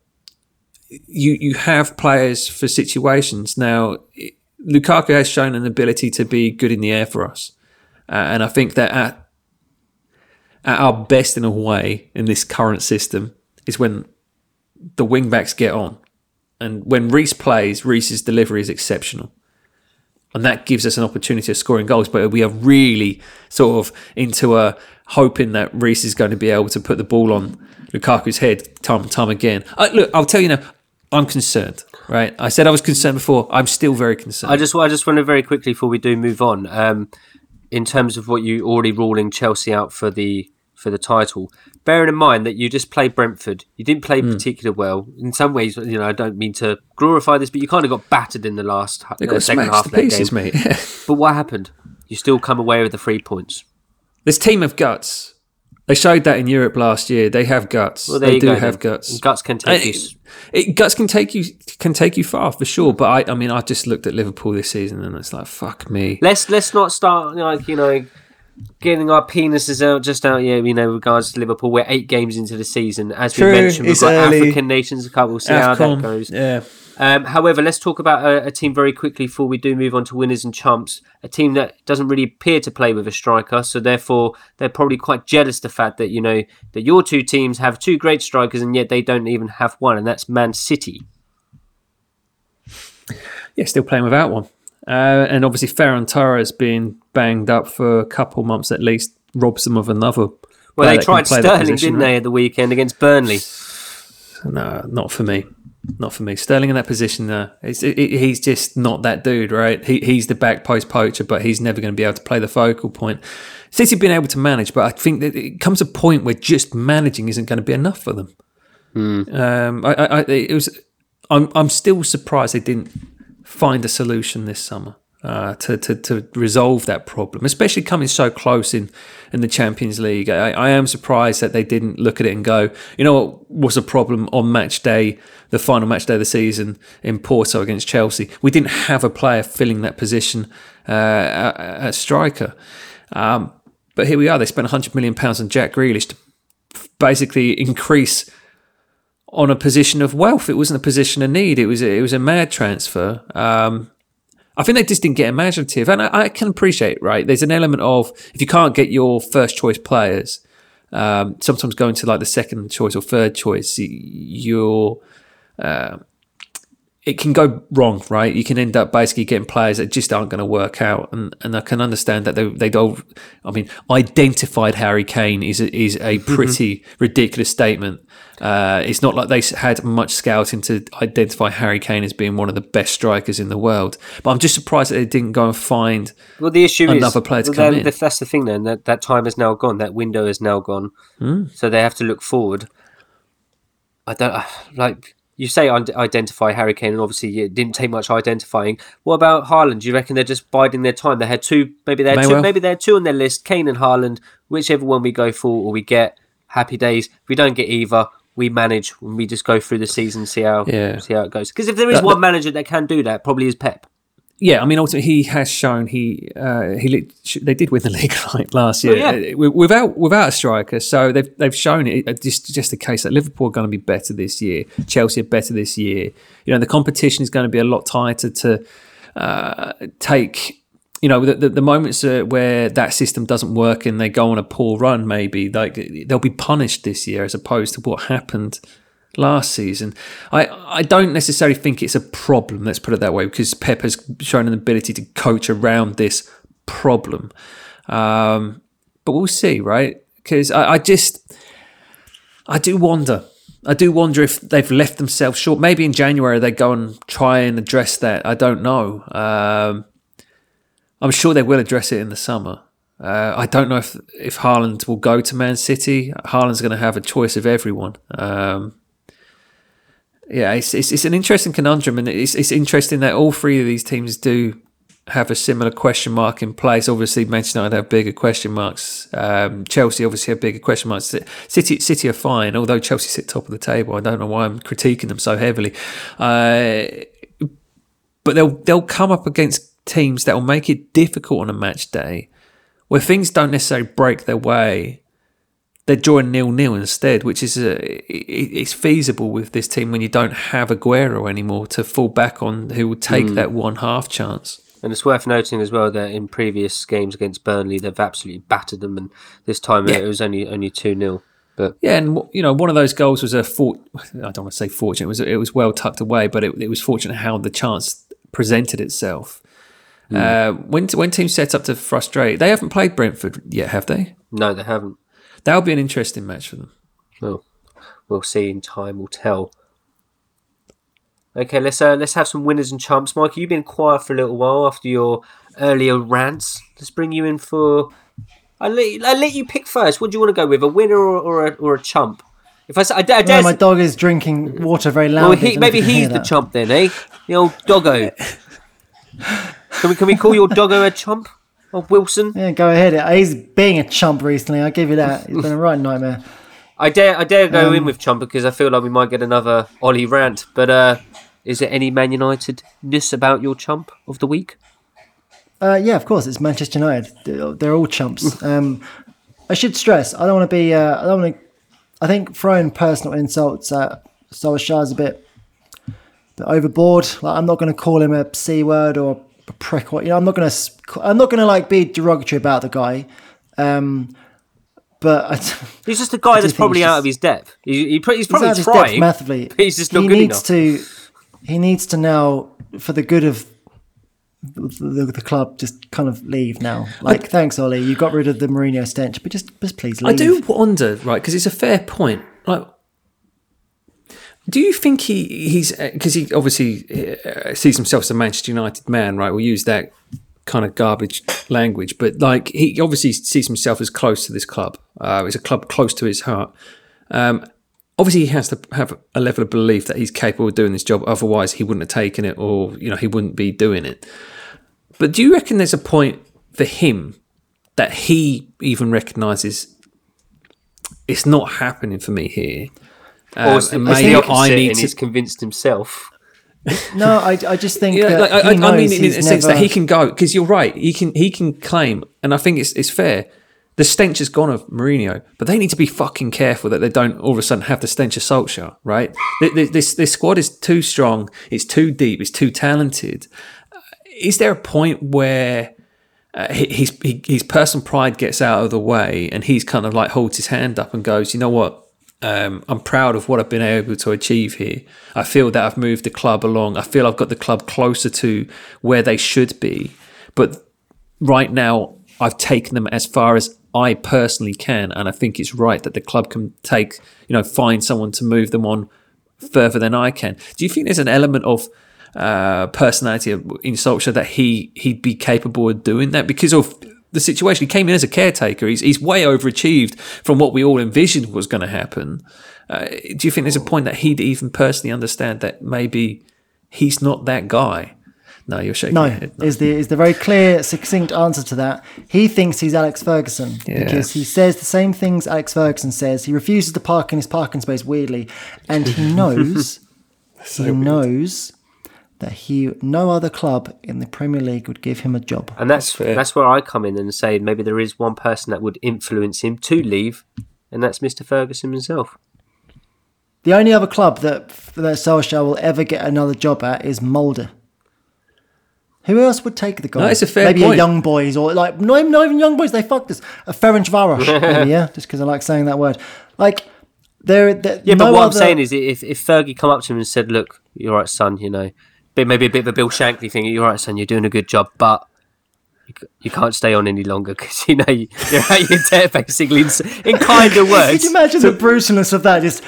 you you have players for situations now. Lukaku has shown an ability to be good in the air for us, uh, and I think that at at our best in a way in this current system is when the wing backs get on, and when Reece plays, Reece's delivery is exceptional and that gives us an opportunity of scoring goals. But we are really sort of into a hoping that Reece is going to be able to put the ball on Lukaku's head time and time again. I, look, I'll tell you now, I'm concerned. Right, I said I was concerned before. I'm still very concerned. I just I just want to very quickly before we do move on. Um, in terms of what you already ruling Chelsea out for the for the title. Bearing in mind that you just played Brentford, you didn't play Hmm. particularly well. In some ways, you know, I don't mean to glorify this, but you kind of got battered in the last They uh, second half of that pieces, game. mate. But what happened? You still come away with the three points. this team of guts. They showed that in Europe last year. They have guts. Well, they do go, have then. guts. Guts can take And you. it- It, guts can take you can take you far for sure. But I, I mean, I just looked at Liverpool this season and it's like, fuck me. Let's let's not start like you know getting our penises out just out yeah you know regards to Liverpool. We're eight games into the season, as True, we mentioned. We've got early. African nations cup. We'll see how that goes. Yeah. Um, however, let's talk about a, a team very quickly before we do move on to winners and chumps. A team that doesn't really appear to play with a striker, so therefore they're probably quite jealous the fact that you know that your two teams have two great strikers and yet they don't even have one, and that's Man City. Yeah, still playing without one. Uh, and obviously, Ferran Torres being banged up for a couple months at least robs them of another. Well, they tried Sterling, position, didn't right? they, at the weekend against Burnley? No, not for me. Not for me. Sterling in that position, uh, it's, it, he's just not that dude, right? He, he's the back post poacher, but he's never going to be able to play the focal point. City have been able to manage, but I think that it comes a point where just managing isn't going to be enough for them. Um, I, I, I, it was. I'm, I'm still surprised they didn't find a solution this summer uh, to, to to resolve that problem, especially coming so close in in the Champions League. I, I am surprised that they didn't look at it and go, you know what was a problem on match day, the final match day of the season in Porto against Chelsea. We didn't have a player filling that position uh, at, at striker. Um, but here we are. They spent 100 million pounds on Jack Grealish to basically increase on a position of wealth. It wasn't a position of need. It was it was a mad transfer. Um, I think they just didn't get imaginative, and I, I can appreciate. Right, there's an element of if you can't get your first choice players, um, sometimes going to like the second choice or third choice, you're. Uh, it can go wrong, right? You can end up basically getting players that just aren't going to work out, and and I can understand that they they don't. I mean, identified Harry Kane is a, is a pretty ridiculous statement. Uh, it's not like they had much scouting to identify Harry Kane as being one of the best strikers in the world. But I'm just surprised that they didn't go and find Well, the issue is another player to well, come then in. That's the thing. Then that that time is now gone. That window is now gone. Hmm. So they have to look forward. I don't like you say identify Harry Kane, and obviously it didn't take much identifying. What about Haaland? Do you reckon they're just biding their time? They had two, maybe they had May two, well. maybe they had two on their list: Kane and Haaland. Whichever one we go for or we get, happy days. If we don't get either, we manage and we just go through the season, see how Yeah. see how it goes. Because if there is That- one manager that can do that, probably is Pep. Yeah, I mean, ultimately, he has shown he uh, he they did win the league like last year Oh, yeah. uh, without without a striker. So they've they've shown it. Just just the case that Liverpool are going to be better this year. Chelsea are better this year. You know, the competition is going to be a lot tighter to uh, take. You know, the, the, the moments uh, where that system doesn't work and they go on a poor run, maybe like they'll be punished this year as opposed to what happened last season. I, I don't necessarily think it's a problem, let's put it that way, because Pep has shown an ability to coach around this problem. Um, but we'll see, right? Because I, I just, I do wonder. I do wonder if they've left themselves short. Maybe in January they go and try and address that. I don't know. Um, I'm sure they will address it in the summer. Uh, I don't know if if Haaland will go to Man City. Haaland's going to have a choice of everyone. Um, yeah, it's, it's it's an interesting conundrum, and it's it's interesting that all three of these teams do have a similar question mark in place. Obviously, Manchester United have bigger question marks. Um, Chelsea obviously have bigger question marks. City City are fine, although Chelsea sit top of the table. I don't know why I'm critiquing them so heavily, uh, but they'll they'll come up against teams that will make it difficult on a match day, where things don't necessarily break their way they're drawing nil nil instead, which is a, it- it's feasible with this team when you don't have Aguero anymore to fall back on, who will take Mm. that one half chance. And it's worth noting as well that in previous games against Burnley, they've absolutely battered them, and this time Yeah. it was only only two 0 But Yeah, and you know, one of those goals was a fort. I don't want to say fortunate. It was it was well tucked away, but it, it was fortunate how the chance presented itself. Uh, when when teams set up to frustrate, they haven't played Brentford yet, have they? no, they haven't. That'll be an interesting match for them. Well, we'll see. In time will tell. Okay, let's uh, let's have some winners and chumps. Mike, you've been quiet for a little while after your earlier rants. Let's bring you in for. I let, I let you pick first. What do you want to go with, a winner or, or, a, or a chump? If I, say- I, dare- I No, my dog is drinking water very well, loudly. he, I don't know maybe if you can he's the that. chump then, eh? The old doggo. can we can we call your doggo a chump? Oh, Wilson. Yeah, go ahead. He's being a chump recently. I'll give you that. He's been a right nightmare. I dare I dare go Um, in with chump because I feel like we might get another Ollie rant. But uh, is there any Man United ness about your chump of the week? Uh, yeah, of course, it's Manchester United. They're, all chumps. Um, I should stress, I don't want to be. Uh, I don't want to. I think throwing personal insults at Solskjaer is a bit, bit overboard. Like, I'm not going to call him a c word or a prick. Or, you know, I'm not going to. I'm not going to like be derogatory about the guy. Um, but I, He's just a guy that's probably out just- of his depth. He, he, pro- he's he's probably out of his depth trying massively. he's just not he good needs enough. to. He needs to now, for the good of the, the club, just kind of leave now. Like, thanks, Ollie. You got rid of the Mourinho stench, but just, just please leave. I do wonder, right? Because it's a fair point. Like, do you think he he's because he obviously uh, sees himself as a Manchester United man, right? We'll use that kind of garbage language, but like he obviously sees himself as close to this club. Uh, it's a club close to his heart. Um, obviously, he has to have a level of belief that he's capable of doing this job. Otherwise, he wouldn't have taken it, or you know, he wouldn't be doing it. But do you reckon there's a point for him that he even recognises it's not happening for me here? Or Um, it's the, and the maybe I need to- he's convinced himself. No, I, I just think Yeah, that like, I, he I- I knows mean, in he's a sense that he can go because you're right. He can he can claim, and I think it's it's fair. The stench is gone of Mourinho, but they need to be fucking careful that they don't all of a sudden have the stench of Solskjaer. Right? Th- th- This this squad is too strong. It's too deep. It's too talented. Uh, Is there a point where? Uh, his his personal pride gets out of the way, and he's kind of like holds his hand up and goes, "You know what? Um, I'm proud of what I've been able to achieve here. I feel that I've moved the club along. I feel I've got the club closer to where they should be. But right now, I've taken them as far as I personally can, and I think it's right that the club can take, you know, find someone to move them on further than I can. Do you think there's an element of uh, personality in Solskjaer that he he'd be capable of doing that because of the situation? He came in as a caretaker. He's he's way overachieved from what we all envisioned was going to happen. Uh, do you think there's a point that he'd even personally understand that maybe he's not that guy? No, you're shaking No, head. is the is the very clear, succinct answer to that. He thinks he's Alex Ferguson Yeah. because he says the same things Alex Ferguson says. He refuses to park in his parking space weirdly, and he knows he knows that he no other club in the Premier League would give him a job. And that's fair. that's where I come in and say maybe there is one person that would influence him to leave, and that's Mr. Ferguson himself. The only other club that that Solskjaer will ever get another job at is Molde. Who else would take the guy? No, it's a fair maybe a young boys or like not even, not even young boys. They fucked us. A Ferencváros, maybe, yeah, just because I like saying that word. Like there, there Yeah, no but what I'm saying is, if if Fergie come up to him and said, "Look, you're right, son," you know, bit maybe a bit of a Bill Shankly thing. You're right, son. You're doing a good job, but you, you can't stay on any longer because you know you- you're out your depth, basically, in, s- in kinder Could words. you imagine the brutalness of that? Just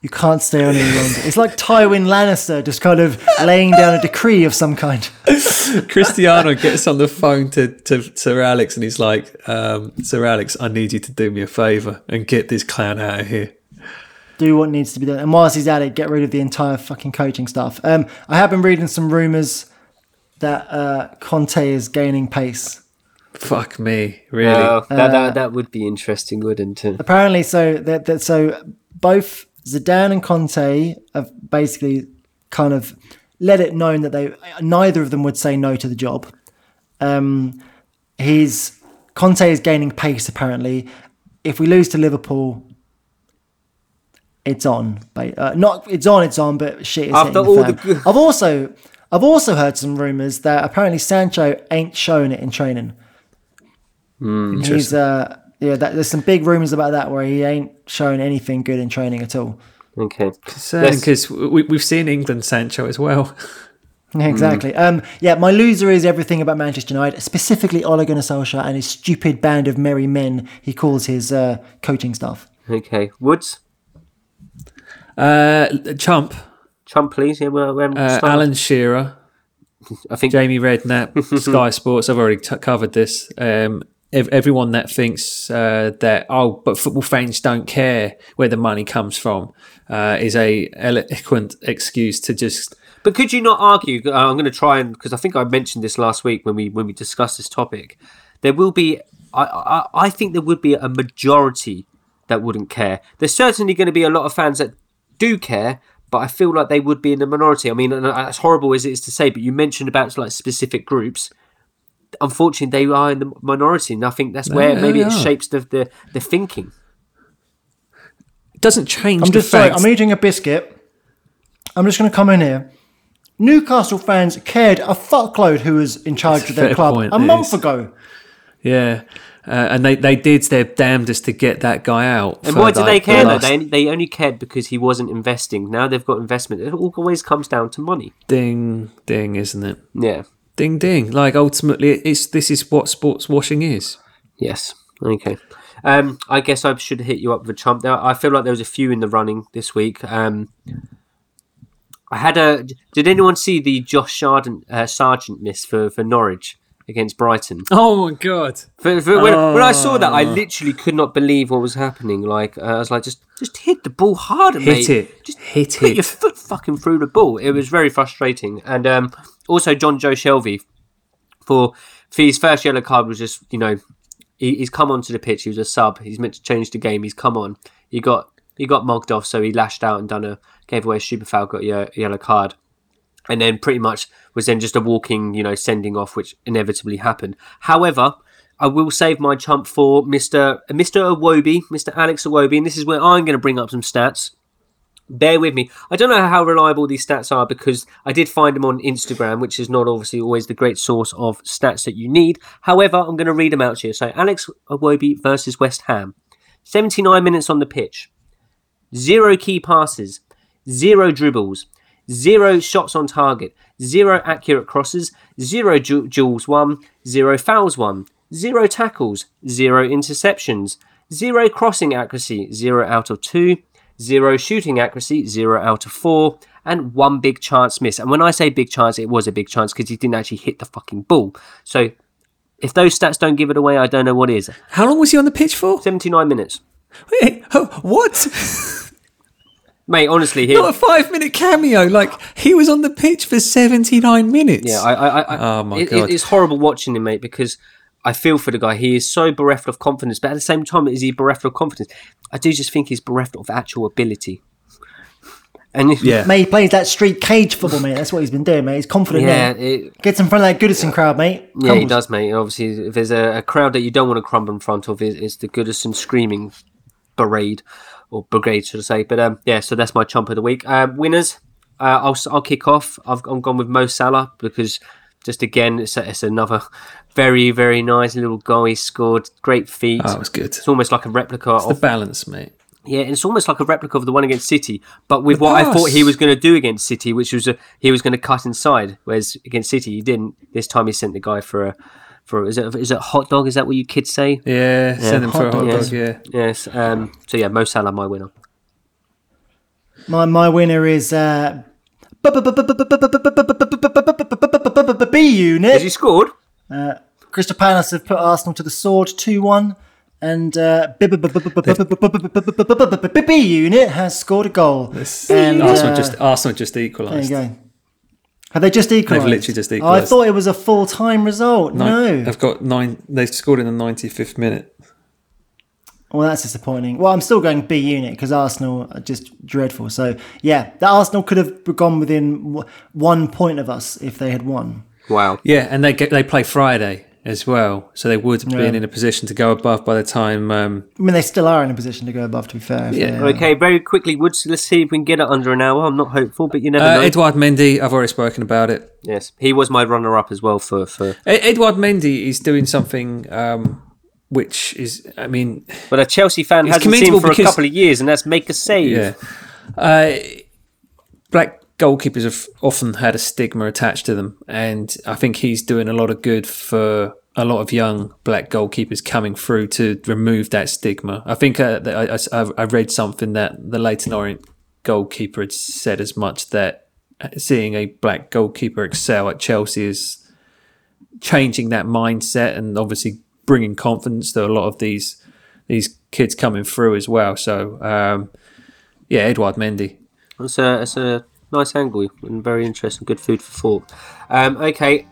you can't stay on any longer. It's like Tywin Lannister just kind of laying down a decree of some kind. Cristiano gets on the phone to, to Sir Alex and he's like, um, Sir Alex, I need you to do me a favour and get this clown out of here. Do what needs to be done. And whilst he's at it, get rid of the entire fucking coaching staff. Um, I have been reading some rumours that uh, Conte is gaining pace. Fuck me, really. Oh, that, Uh, that that would be interesting, wouldn't it? Apparently, so that, that so both Zidane and Conte have basically kind of let it known that they neither of them would say no to the job. Um, he's Conte is gaining pace apparently. If we lose to Liverpool, it's on. Ba- Uh, not it's on, it's on, but shit is After hitting the all fan. the I've also I've also heard some rumours that apparently Sancho ain't showing it in training. He's uh yeah, that, there's some big rumours about that where he ain't showing anything good in training at all. Okay. Because we, we've seen England Sancho as well. Exactly. Um, yeah, my loser is everything about Manchester United, specifically Ole Gunnar Solskjaer and his stupid band of merry men he calls his uh, coaching staff. Okay. Woods, Uh, Chump, Trump, please. Yeah, well, um, uh. Alan Shearer, I think Jamie Redknapp, Sky Sports. I've already t- covered this. Um, ev- everyone that thinks uh, that oh, but football fans don't care where the money comes from uh, is a eloquent excuse to just But could you not argue? Uh, I'm going to try and because I think I mentioned this last week when we when we discussed this topic. There will be, I, I I think there would be a majority that wouldn't care. There's certainly going to be a lot of fans that do care, but I feel like they would be in the minority. I mean, and uh, as horrible as it is to say, but you mentioned about like specific groups. Unfortunately, they are in the minority, and I think that's where Yeah, maybe they it shapes the, the the thinking. it doesn't change. I'm the just sorry, I'm eating a biscuit. I'm just going to come in here. Newcastle fans cared a fuckload who was in charge That's of their club point, a month is. ago. Yeah. Uh, and they, they did their damnedest to get that guy out. And why did they like, the care though? last They, they only cared because he wasn't investing. Now they've got investment. It always comes down to money. Ding, ding, isn't it? Yeah. Ding, ding. Like ultimately, it's this is what sports washing is. Yes. Okay. Um, I guess I should hit you up with a chump. Now, I feel like there was a few in the running this week. Um, I had a. Did anyone see the Josh Sargent, uh, Sargent miss for, for Norwich against Brighton? Oh my god! For, for, when, when I saw that, I Oh. literally could not believe what was happening. Like uh, I was like, just just hit the ball harder, Hit mate. it. Just Hit put it. your foot fucking through the ball. It was very frustrating. And um, also, Jonjo Shelvey for for his first yellow card was just you know he, he's come onto the pitch. He was a sub. He's meant to change the game. He's come on. He got he got mugged off, so he lashed out and done a gave away a stupid foul, got a yellow card, and then pretty much was then just a walking you know sending off, which inevitably happened. However. I will save my chump for Mr. Mr. Iwobi, Mr. Alex Iwobi, and this is where I'm going to bring up some stats bear with me. I don't know how reliable these stats are because I did find them on Instagram, which is not obviously always the great source of stats that you need. However, I'm going to read them out to you. So, Alex Iwobi versus West Ham. 79 minutes on the pitch. Zero key passes. Zero dribbles. Zero shots on target. Zero accurate crosses. Zero du- duels won. Zero fouls won. Zero tackles. Zero interceptions. Zero crossing accuracy. Zero out of two zero shooting accuracy, zero out of four, and one big chance miss. And when I say big chance, it was a big chance because he didn't actually hit the fucking ball. So if those stats don't give it away, I don't know what is. How long was he on the pitch for? 79 minutes. Wait, what? Mate, honestly, he, Not a five minute cameo. Like he was on the pitch for seventy nine minutes. yeah, I, I, I, Oh my it- God. it's horrible watching him, mate, because I feel for the guy. He is so bereft of confidence, but at the same time, is he bereft of confidence? I do just think he's bereft of actual ability. And if, yeah. Mate, he plays that street cage football, mate. That's what he's been doing, mate. He's confident yeah, there. it, Gets in front of that Goodison crowd, mate. Yeah, he does, mate. Obviously, if there's a, a crowd that you don't want to crumble in front of, it's, it's the Goodison screaming parade or brigade, should I say? But um, yeah, so that's my chump of the week. Um, winners, uh, I'll I'll kick off. I've I'm gone with Mo Salah because just again, it's a, it's another very very nice little goal he scored. Great feat. Oh, it was good. It's almost like a replica It's the of balance, mate. yeah, it's almost like a replica of the one against City, but with The what I thought he was going to do against City, which was a, he was going to cut inside, whereas against City he didn't. This time he sent the guy for a for is it is it hot dog? Is that what you kids say? Yeah, send him for a hot hot dog, dog. Yeah. Yes. Um, so yeah, Mo Salah, my winner. My my winner is uh, B unit. Has he unit. scored? Crystal Palace have put Arsenal to the sword two one, and uh, B unit has scored a goal. And Arsenal uh, just Arsenal just equalised. there you go. Have they just equalised? They've literally just Oh, I thought it was a full time result. No. They've got nine. They scored in the ninety fifth minute. Well, that's disappointing. Well, I'm still going B unit because Arsenal are just dreadful. So, yeah, the Arsenal could have gone within one point of us if they had won. Wow. Yeah, and they get they play Friday as well, so they would be Yeah. in a position to go above by the time. Um, I mean, they still are in a position to go above, to be fair. Yeah. Okay, very quickly, Woods. Let's see if we can get it under an hour. I'm not hopeful, but you never uh, know. Edouard Mendy, I've already spoken about it. yes, he was my runner-up as well for for. Edouard Mendy is doing something um, which is, I mean, But a Chelsea fan hasn't seen commendable for a couple of years, and that's make a save. yeah. Uh, black goalkeepers have often had a stigma attached to them, and I think he's doing a lot of good for a lot of young black goalkeepers coming through to remove that stigma. I think uh, I, I, I read something that the Leyton Orient goalkeeper had said as much that seeing a black goalkeeper excel at Chelsea is changing that mindset and obviously bringing confidence to a lot of these these kids coming through as well. So um, yeah, Edouard Mendy. That's a, that's a nice angle and very interesting. Good food for thought. Um, okay,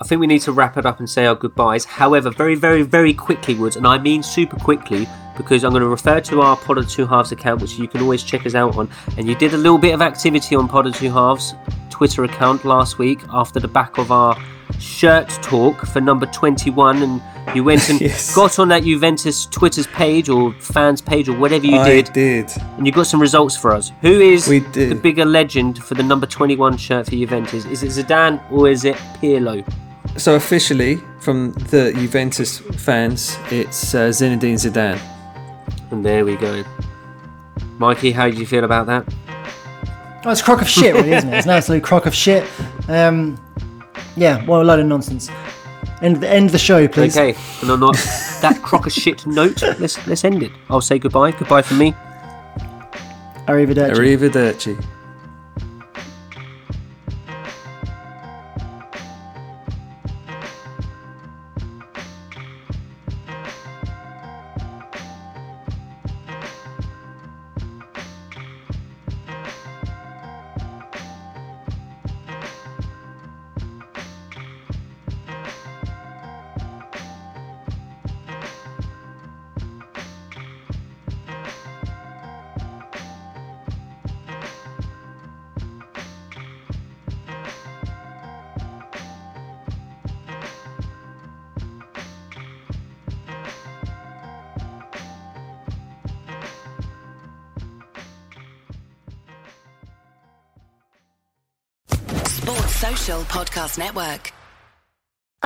I think we need to wrap it up and say our goodbyes. However, very, very, very quickly, Woods, and I mean super quickly, because I'm going to refer to our Pod of Two Halves account, which you can always check us out on. And you did a little bit of activity on Pod of Two Halves Twitter account last week after the back of our shirt talk for number 21 and you went and Yes. got on that Juventus Twitter's page or fans page or whatever you I did did. and you got some results for us. Who is We did. the bigger legend for the number 21 shirt for Juventus? Is it Zidane or is it Pirlo? So officially, from the Juventus fans, it's uh, Zinedine Zidane. And there we go. Mikey, how do you feel about that? Oh, it's a crock of shit, really, isn't it? It's an absolute crock of shit. Um, yeah, well, a load of nonsense. End, end the show, please. Okay, and on not that crock of shit note, let's let's end it. I'll say goodbye. Goodbye from me. Arrivederci. Arrivederci.